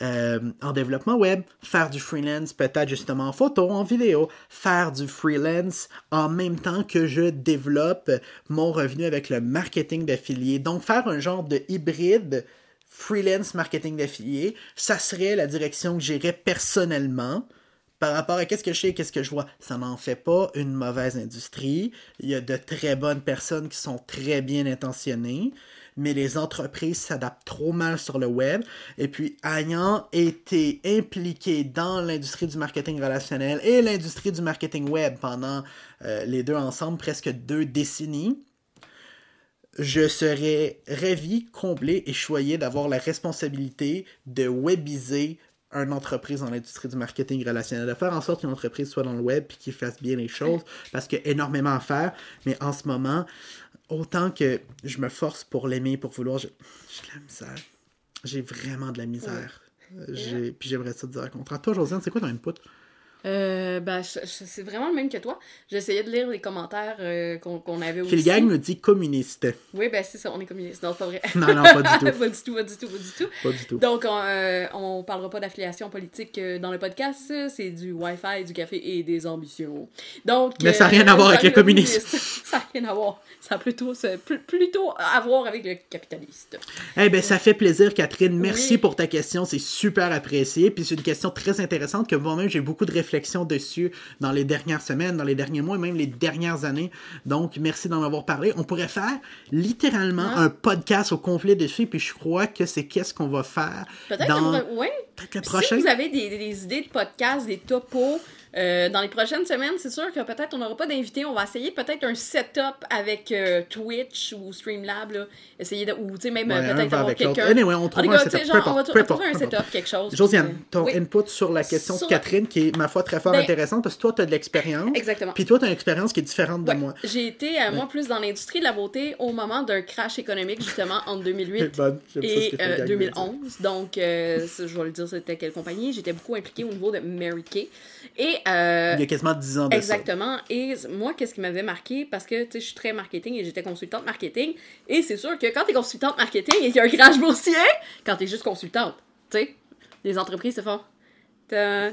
euh, en développement web, faire du freelance peut-être justement en photo, en vidéo, faire du freelance en même temps que je développe mon revenu avec le marketing d'affiliés. Donc faire un genre de hybride freelance marketing d'affiliés, ça serait la direction que j'irais personnellement par rapport à qu'est-ce que je sais qu'est-ce que je vois. Ça n'en fait pas une mauvaise industrie. Il y a de très bonnes personnes qui sont très bien intentionnées, mais les entreprises s'adaptent trop mal sur le web. Et puis, ayant été impliqué dans l'industrie du marketing relationnel et l'industrie du marketing web pendant euh, les deux ensemble, presque deux décennies, je serais ravi, comblé et choyé d'avoir la responsabilité de webiser une entreprise dans l'industrie du marketing relationnel, de faire en sorte qu'une entreprise soit dans le web et qu'il fasse bien les choses, parce qu'il y a énormément à faire, mais en ce moment, autant que je me force pour l'aimer, pour vouloir, j'ai de la misère. J'ai vraiment de la misère. Puis j'aimerais ça te dire contre Toi, Josiane, c'est quoi ton input? Euh, ben, c'est vraiment le même que toi. J'essayais de lire les commentaires euh, qu'on qu'on avait aussi. Phil me dit communiste. Oui, ben c'est ça, on est communiste. Non, c'est pas vrai. Non, non, pas du tout. pas du tout, pas du tout, pas du tout. Pas du tout. Donc, on, euh, on parlera pas d'affiliation politique euh, dans le podcast. C'est du Wi-Fi, du café et des ambitions. Donc, Mais ça a rien à voir avec le communisme. ça n'a rien à voir. Ça a plutôt, ça- pl- plutôt à voir avec le capitaliste. Eh ben, ça fait plaisir, Catherine. Merci Oui. pour ta question. C'est super apprécié. Puis c'est une question très intéressante que moi-même, j'ai beaucoup de réflexions dessus dans les dernières semaines, dans les derniers mois et même les dernières années. Donc, merci d'en avoir parlé. On pourrait faire littéralement un podcast au complet dessus. Puis je crois que c'est qu'est-ce qu'on va faire Peut-être dans pourrait- ouais. peut-être le Si vous avez des, des idées de podcasts, des topos, euh, dans les prochaines semaines, c'est sûr que peut-être on n'aura pas d'invités. On va essayer peut-être un setup avec euh, Twitch ou Streamlab. Là. Essayer de, ou tu sais, même Ouais, peut-être avoir quelqu'un. Anyway, on cas, un setup. genre, on va on trouver un setup, quelque chose. Josiane, ton euh, oui. input sur la question Sur- de Catherine, qui est, ma foi, très fort Ben- intéressante, parce que toi, tu as de l'expérience. Exactement. Puis toi, tu as une expérience qui est différente de Ouais. moi. J'ai été, euh, moi, plus dans l'industrie de la beauté au moment d'un crash économique, justement, entre 2008 Bonne, j'aime ça, ce et que fait euh, le gag de dire. 2011. Donc, je vais le dire, c'était quelle compagnie. J'étais beaucoup impliquée au niveau de Mary Kay. Et, euh, Il y a quasiment 10 ans de ça. exactement. Et moi, qu'est-ce qui m'avait marqué? Parce que, tu sais, je suis très marketing et j'étais consultante marketing. Et c'est sûr que quand t'es consultante marketing et qu'il y a un crash boursier, quand t'es juste consultante, tu sais, les entreprises se font... Il est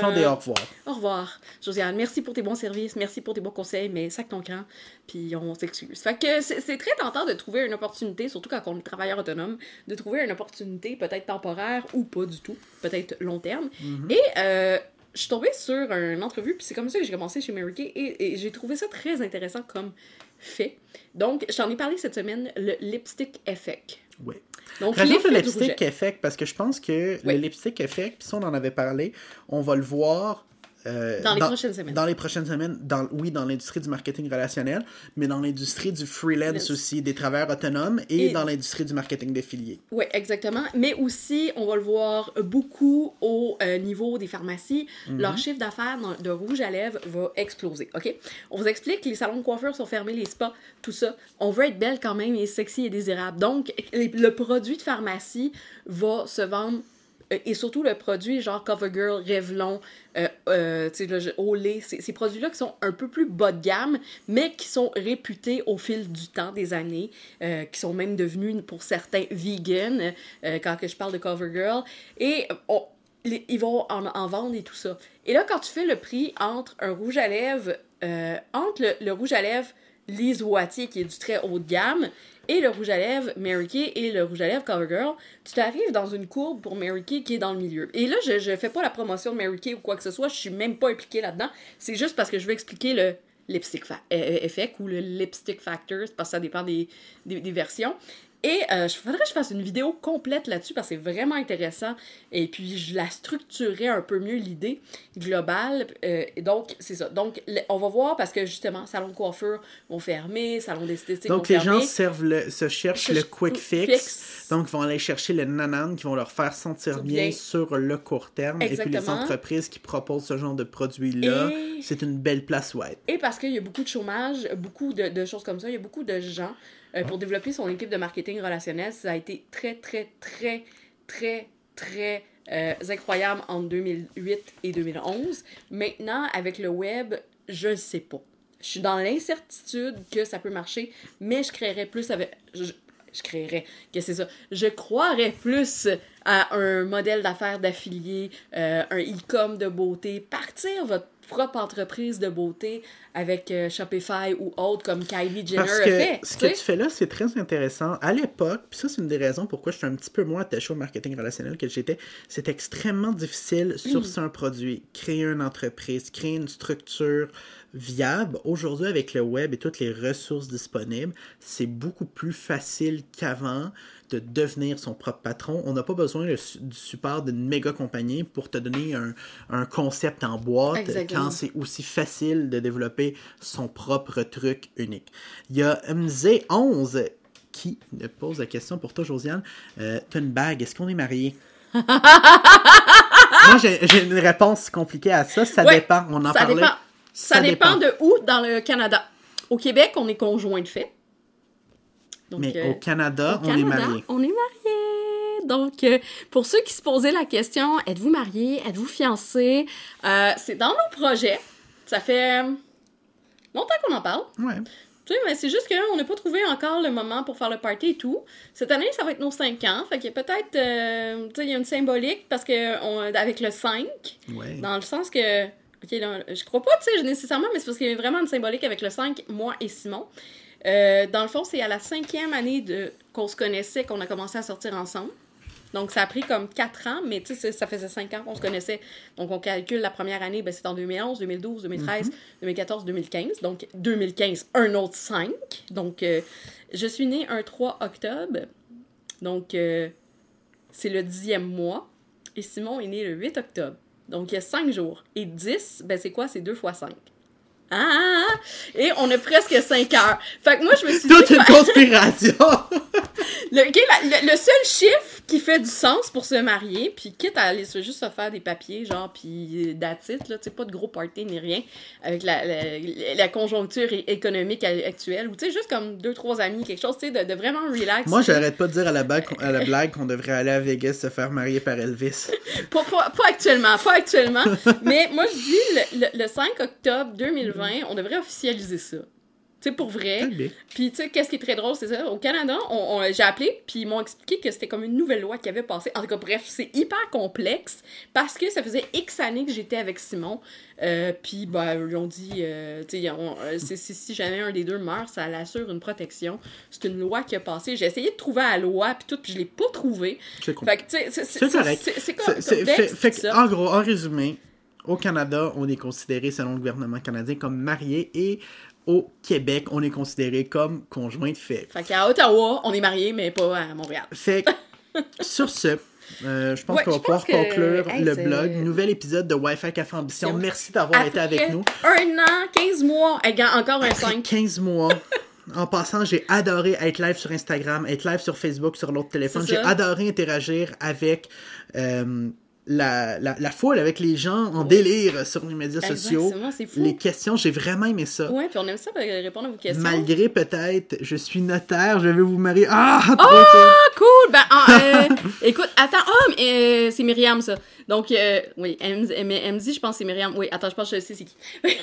temps de au revoir. Au revoir, Josiane. Merci pour tes bons services, merci pour tes bons conseils, mais sac ton camp, puis on s'excuse. Fait que c'est très tentant de trouver une opportunité, surtout quand on est travailleur autonome, de trouver une opportunité peut-être temporaire ou pas du tout, peut-être long terme. Mm-hmm. Et euh, je suis tombée sur une entrevue, puis c'est comme ça que j'ai commencé chez Mary Kay, et j'ai trouvé ça très intéressant comme fait. Donc, j'en ai parlé cette semaine, le lipstick effect. Oui. Donc, Rajoute le lipstick effect parce que je pense que Oui. le lipstick effect, puis ça on en avait parlé, on va le voir euh, Dans les prochaines semaines. Dans les prochaines semaines, dans, oui, dans l'industrie du marketing relationnel, mais dans l'industrie du freelance aussi, des travailleurs autonomes et, Et- dans l'industrie du marketing d'affiliés. Oui, exactement. Mais aussi, on va le voir beaucoup au euh, niveau des pharmacies. Mhm. Leur chiffre d'affaires de rouge à lèvres va exploser. OK? On vous explique, les salons de coiffure sont fermés, les spas, tout ça. On veut être belle quand même et sexy et désirable. Donc, le produit de pharmacie va se vendre. Euh, Et surtout le produit genre CoverGirl, Revlon, euh, euh, Olay, ces, produits-là qui sont un peu plus bas de gamme, mais qui sont réputés au fil du temps, des années, euh, qui sont même devenus pour certains vegan, euh, quand que je parle de CoverGirl. Et on- ils vont en, en vendre et tout ça. Et là, quand tu fais le prix entre un rouge à lèvres, entre le rouge à lèvres Lise Wattier, qui est du très haut de gamme, et le rouge à lèvres Mary Kay et le rouge à lèvres CoverGirl, tu t'arrives dans une courbe pour Mary Kay qui est dans le milieu. Et là, je, je fais pas la promotion de Mary Kay ou quoi que ce soit, je suis même pas impliquée là-dedans. C'est juste parce que je veux expliquer le lipstick euh, euh, effect ou le lipstick factor, parce que ça dépend des versions. Et euh, je faudrait que je fasse une vidéo complète là-dessus parce que c'est vraiment intéressant. Et puis, je la structurerai un peu mieux, l'idée globale. Euh, et donc, c'est ça. Donc, on va voir parce que justement, salon de coiffure vont fermer, salon d'esthétique vont Donc, les gens fermer. servent le, se cherchent Cherche- le quick fix. Fix. Donc, ils vont aller chercher le nanan qui vont leur faire sentir bien, Bien. sur le court terme. Et puis, les entreprises qui proposent ce genre de produits-là, Et- c'est une belle place où être. Et parce qu'il y a beaucoup de chômage, beaucoup de, de choses comme ça, il y a beaucoup de gens euh, pour développer son équipe de marketing relationnel. Ça a été très, très, très, très, très euh, incroyable en 2008 et 2011. Maintenant, avec le web, je ne sais pas. Je suis dans l'incertitude que ça peut marcher, mais je créerais plus avec. Je, je créerais, que c'est ça. Je croirais plus à un modèle d'affaires d'affilié, euh, un e-com de beauté, partir votre propre entreprise de beauté avec euh, Shopify ou autre comme Kylie Jenner Parce a que fait. ce que tu fais là, c'est très intéressant. À l'époque, puis ça, c'est une des raisons pourquoi je suis un petit peu moins attaché au marketing relationnel que j'étais. C'est extrêmement difficile sourcer un produit, créer une entreprise, créer une structure viable. Aujourd'hui, avec le web et toutes les ressources disponibles, c'est beaucoup plus facile qu'avant de devenir son propre patron. On n'a pas besoin le du support d'une méga compagnie pour te donner un, un concept en boîte Exactement. quand c'est aussi facile de développer son propre truc unique. Il y a MZ11 qui me pose la question pour toi, Josiane. Euh, T'as une bague, est-ce qu'on est mariés? Moi, j'ai une réponse compliquée à ça. Ça Ouais, dépend. On en parlait. dépend. Ça, dépend. de où dans le Canada. Au Québec, on est conjoint de fait. Donc, Mais euh, au Canada, Au on est mariés. On est mariés. Donc, euh, pour ceux qui se posaient la question, êtes-vous mariés? Êtes-vous fiancés? Euh, c'est dans nos projets. Ça fait longtemps qu'on en parle. Ouais. Tu sais, mais c'est juste qu'on n'a pas trouvé encore le moment pour faire le party et tout. Cette année, ça va être nos 5 ans. Fait qu'il y a peut-être, tu sais, il y a une symbolique parce que on, avec le 5, Ouais. dans le sens que, ok, là, je crois pas, tu sais, nécessairement, mais c'est parce qu'il y a vraiment une symbolique avec le 5, moi et Simon. Euh, dans le fond, c'est à la cinquième année de qu'on se connaissait qu'on a commencé à sortir ensemble. Donc, ça a pris comme 4 ans, mais tu sais, ça faisait 5 ans qu'on se connaissait. Donc, on calcule la première année, ben, c'est en 2011, 2012, 2013, 2014, 2015. Donc, 2015, un autre 5. Donc, euh, je suis née un 3 octobre. Donc, euh, c'est le dixième mois. Et Simon est né le 8 octobre. Donc, il y a 5 jours. Et 10, ben, c'est quoi? C'est 2 fois 5. Ah! Et on a presque 5 heures. Fait que moi, je me suis Toute dit... une conspiration! Le, ok, la- le, le seul chiffre qui fait du sens pour se marier, puis quitte à aller se- juste se faire des papiers, genre, puis d'attitude, là, tu sais, pas de gros party ni rien, avec la, la, la conjoncture économique actuelle, ou tu sais, juste comme deux, trois amis, quelque chose, tu sais, de, de vraiment relax. Moi, j'arrête pas de dire à la, blague, à la blague qu'on devrait aller à Vegas se faire marier par Elvis. Pas, pas, pas actuellement, pas actuellement, mais moi, je dis, le, le, le 5 octobre 2020, on devrait officialiser ça. Tu sais, pour vrai. Puis, tu sais, qu'est-ce qui est très drôle, c'est ça? Au Canada, on, on- j'ai appelé, puis ils m'ont expliqué que c'était comme une nouvelle loi qui avait passé. En tout cas, bref, c'est hyper complexe parce que ça faisait X années que j'étais avec Simon. Euh, puis, ben, ils ont dit, euh, tu sais, euh, si jamais un des deux meurt, ça l'assure une protection. C'est une loi qui a passé. J'ai essayé de trouver la loi, puis tout, puis je l'ai pas trouvé. C'est compris. Fait que, tu sais, c'est- correct. C'est ça. en gros, en résumé, au Canada, on est considéré, selon le gouvernement canadien, comme marié et au Québec, on est considéré comme conjoint de fait. Fait qu'à Ottawa, on est mariés, mais pas à Montréal. Fait sur ce, euh, je pense Ouais, qu'on va pouvoir que- conclure hey, le blog. Nouvel épisode de Wi-Fi Café Ambition. Merci d'avoir été avec nous. Un an, 15 mois, encore un Après 5. 15 mois. En passant, j'ai adoré être live sur Instagram, être live sur Facebook, sur l'autre téléphone. J'ai adoré interagir avec euh, la, la, la foule, avec les gens en délire sur les médias sociaux. Exactement, c'est fou. Les questions, j'ai vraiment aimé ça. Ouais, puis on aime ça répondre à vos questions. Malgré peut-être, je suis notaire, je vais vous marier. Ah, trop cool. Ah, cool! Ben, ah, euh, écoute, attends, mais euh, c'est Myriam, ça. Donc, euh, oui, MZ, mais MZ, je pense que c'est Myriam. Oui, attends, je pense que je sais c'est qui.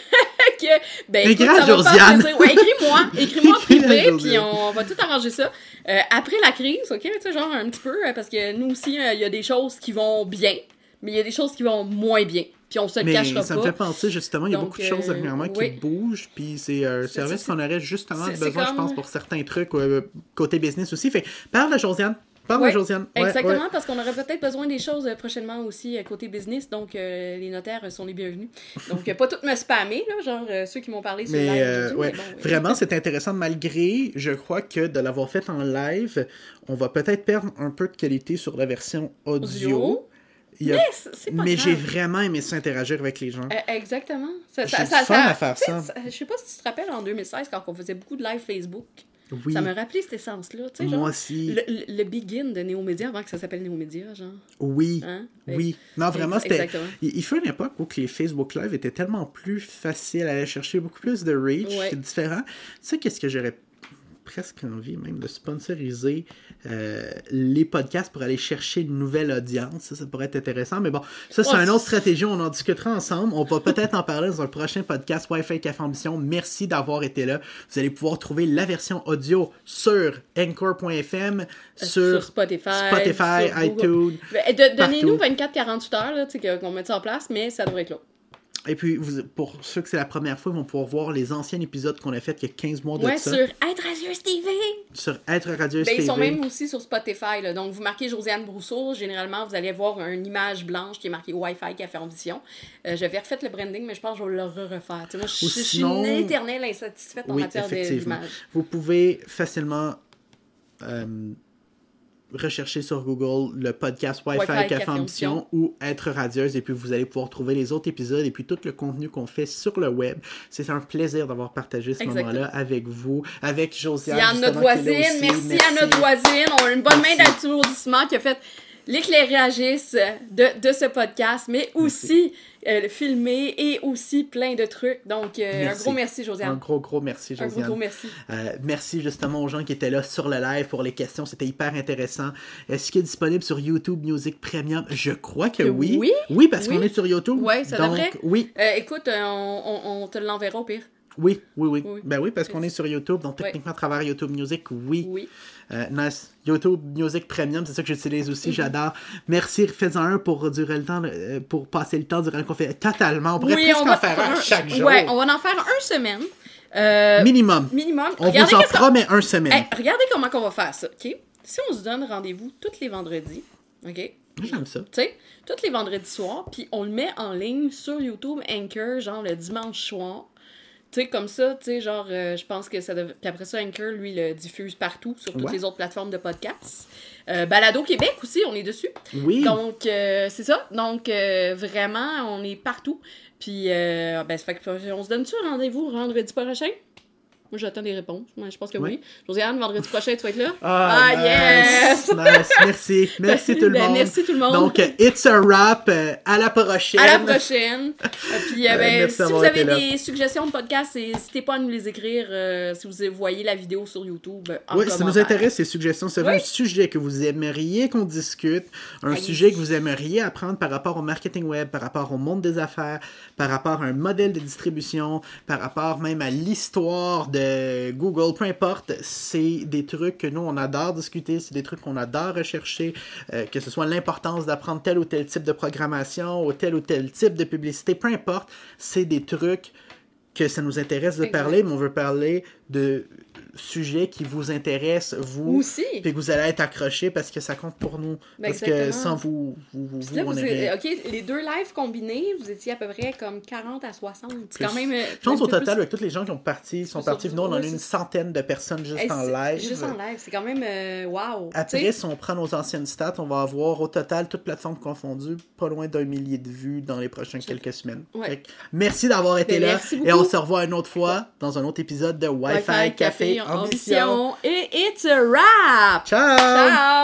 que, ben, écoute, ça Josiane. Ouais, écris-moi, écris-moi en privé, puis on va tout arranger ça. Euh, après la crise, ok, tu sais, genre un petit peu, euh, parce que nous aussi, euh, il y a des choses qui vont bien, mais il y a des choses qui vont moins bien. Puis on se le Mais cachera ça pas. me fait penser justement, il y a Donc, beaucoup de choses euh, dernièrement qui bougent, puis c'est un C'est- service qu'on aurait justement besoin, je pense, pour certains trucs euh, côté business aussi. Fait parle à Josiane. Parle à Josiane. Ouais, Exactement, ouais. parce qu'on aurait peut-être besoin des choses euh, prochainement aussi euh, côté business, donc euh, les notaires euh, sont les bienvenus. Donc, euh, pas toutes me spammer, là, genre euh, ceux qui m'ont parlé sur Mais, live euh, mais bon, vraiment, c'est intéressant malgré, je crois que de l'avoir fait en live, on va peut-être perdre un peu de qualité sur la version audio. Audio. Il y a- Mais j'ai vraiment aimé ça interagir avec les gens. Euh, exactement. Ça, ça, ça, fun à faire ça. Je sais pas si tu te rappelles en 2016 quand on faisait beaucoup de live Facebook. Oui, Ça me rappelait cette essence-là. Tu sais, genre, moi aussi. le, le, le begin de Néomédia avant que ça s'appelle Néomédia, genre. Oui, Hein? oui. Non, vraiment, c'était... Exactement. Il, il fut une époque où que les Facebook Live étaient tellement plus faciles à aller chercher, beaucoup plus de reach, Ouais. c'est différent. Tu sais, qu'est-ce que j'aurais presque envie même de sponsoriser euh, les podcasts pour aller chercher une nouvelle audience. Ça, ça pourrait être intéressant. Mais bon, ça, c'est Ouais, une autre stratégie. On en discutera ensemble. On va peut-être en parler dans un prochain podcast Wi-Fi Café Ambition. Merci d'avoir été là. Vous allez pouvoir trouver la version audio sur encore.fm, sur, sur Spotify, Spotify, sur Google. iTunes. De- Donnez-nous partout. 24-48 heures, qu'on mette ça en place, mais ça devrait être là. Et puis, vous, pour ceux que c'est la première fois, ils vont pouvoir voir les anciens épisodes qu'on a fait il y a 15 mois de Ouais, ça. sur Être Radieuse TV. Sur Être Radio Ben, ils sont TV. même aussi sur Spotify. Là. Donc, vous marquez Josiane Brousseau. Généralement, vous allez voir une image blanche qui est marquée Wi-Fi Café Ambition. Euh, J'avais refait le branding, mais je pense que je vais le refaire. Moi, je, je suis une éternelle insatisfaite en Oui, matière d'image. Vous pouvez facilement euh, rechercher sur Google le podcast Wi-Fi, Wi-Fi Café, Café Ambition ou Être Radieuse et puis vous allez pouvoir trouver les autres épisodes et puis tout le contenu qu'on fait sur le web. C'est un plaisir d'avoir partagé ce Exactement. moment-là avec vous, avec Josiane. Notre voisine, merci, à notre voisine. On a une bonne main d'applaudissement qui a fait l'éclairagiste de, de ce podcast, mais aussi euh, le filmer et aussi plein de trucs. Donc, euh, un gros merci, Un Josiane. gros, gros merci, Un gros, Josiane. gros merci. Euh, merci justement aux gens qui étaient là sur le live pour les questions. C'était hyper intéressant. Est-ce qu'il est disponible sur YouTube Music Premium? Je crois que oui. oui. Oui, parce Oui. qu'on est sur YouTube. Ouais, ça Donc, devrait. Oui, écoute, on, on- on te l'enverra au pire. Oui, oui, oui. Oui. Ben oui, parce qu'on est sur YouTube. Donc, techniquement, à travers YouTube Music, oui. Oui. Euh, nice. YouTube Music Premium, c'est ça que j'utilise aussi. J'adore. Merci, faites-en un pour durer le temps, euh, pour passer le temps durant le confinement. Totalement. On pourrait oui, presque on en faire un chaque jour. Ouais, on va en faire un semaine. Euh, Minimum. minimum. On regardez, vous en promet un semaine. Hey, regardez comment on va faire ça, OK? Si on se donne rendez-vous tous les vendredis, OK? J'aime ça. Tu sais, tous les vendredis soirs, puis on le met en ligne sur YouTube Anchor, genre le dimanche soir. Tu sais, comme ça, tu sais, genre, euh, je pense que ça devait... Puis après ça, Anchor, lui, le diffuse partout, sur toutes Ouais. les autres plateformes de podcasts. Euh, Balado Québec aussi, on est dessus. Oui. Donc, euh, c'est ça. Donc, euh, vraiment, on est partout. Puis, euh, ben, ça fait que, on se donne-tu un rendez-vous vendredi prochain? Moi, j'attends des réponses. Je pense que Ouais. oui. Josiane, vendredi prochain, tu vas être là? Ah, Ah, nice, yes! nice. Merci. Merci tout le Ben, monde. Merci tout le monde. Donc, it's a wrap. euh, à la prochaine. À la prochaine. Euh, Puis, euh, ben, si vous avez des suggestions de podcasts, n'hésitez pas à nous les écrire euh, si vous voyez la vidéo sur YouTube. En Oui, ça nous intéresse, ces suggestions. C'est Oui. un sujet que vous aimeriez qu'on discute, un sujet que vous aimeriez apprendre par rapport au marketing web, par rapport au monde des affaires, par rapport à un modèle de distribution, par rapport même à l'histoire de Google, peu importe. C'est des trucs que nous, on adore discuter, c'est des trucs qu'on adore rechercher, euh, que ce soit l'importance d'apprendre tel ou tel type de programmation ou tel ou tel type de publicité, peu importe. C'est des trucs que ça nous intéresse de parler, mais on veut parler de sujets qui vous intéressent, vous, Aussi. puis que vous allez être accrochés parce que ça compte pour nous. Ben, parce que sans vous, vous, vous, là, vous, on vous aurait- êtes- OK, les deux lives combinés, vous étiez à peu près comme 40 à 60. C'est quand même. euh, Je pense au total, plus- avec tous les gens qui ont parti, sont partis, nous, on en a une centaine de personnes juste Hey, en live. Juste en live, c'est quand même. euh, wow. Après, si on prend nos anciennes stats, on va avoir au total, toutes plateformes confondues, pas loin d'un millier de vues dans les prochaines quelques semaines. Ouais. Fait que merci d'avoir été Ben, là. merci Et on se revoit une autre fois dans un autre épisode de Wi-Fi, Café, Ambition. Et it's a wrap! Ciao! Ciao!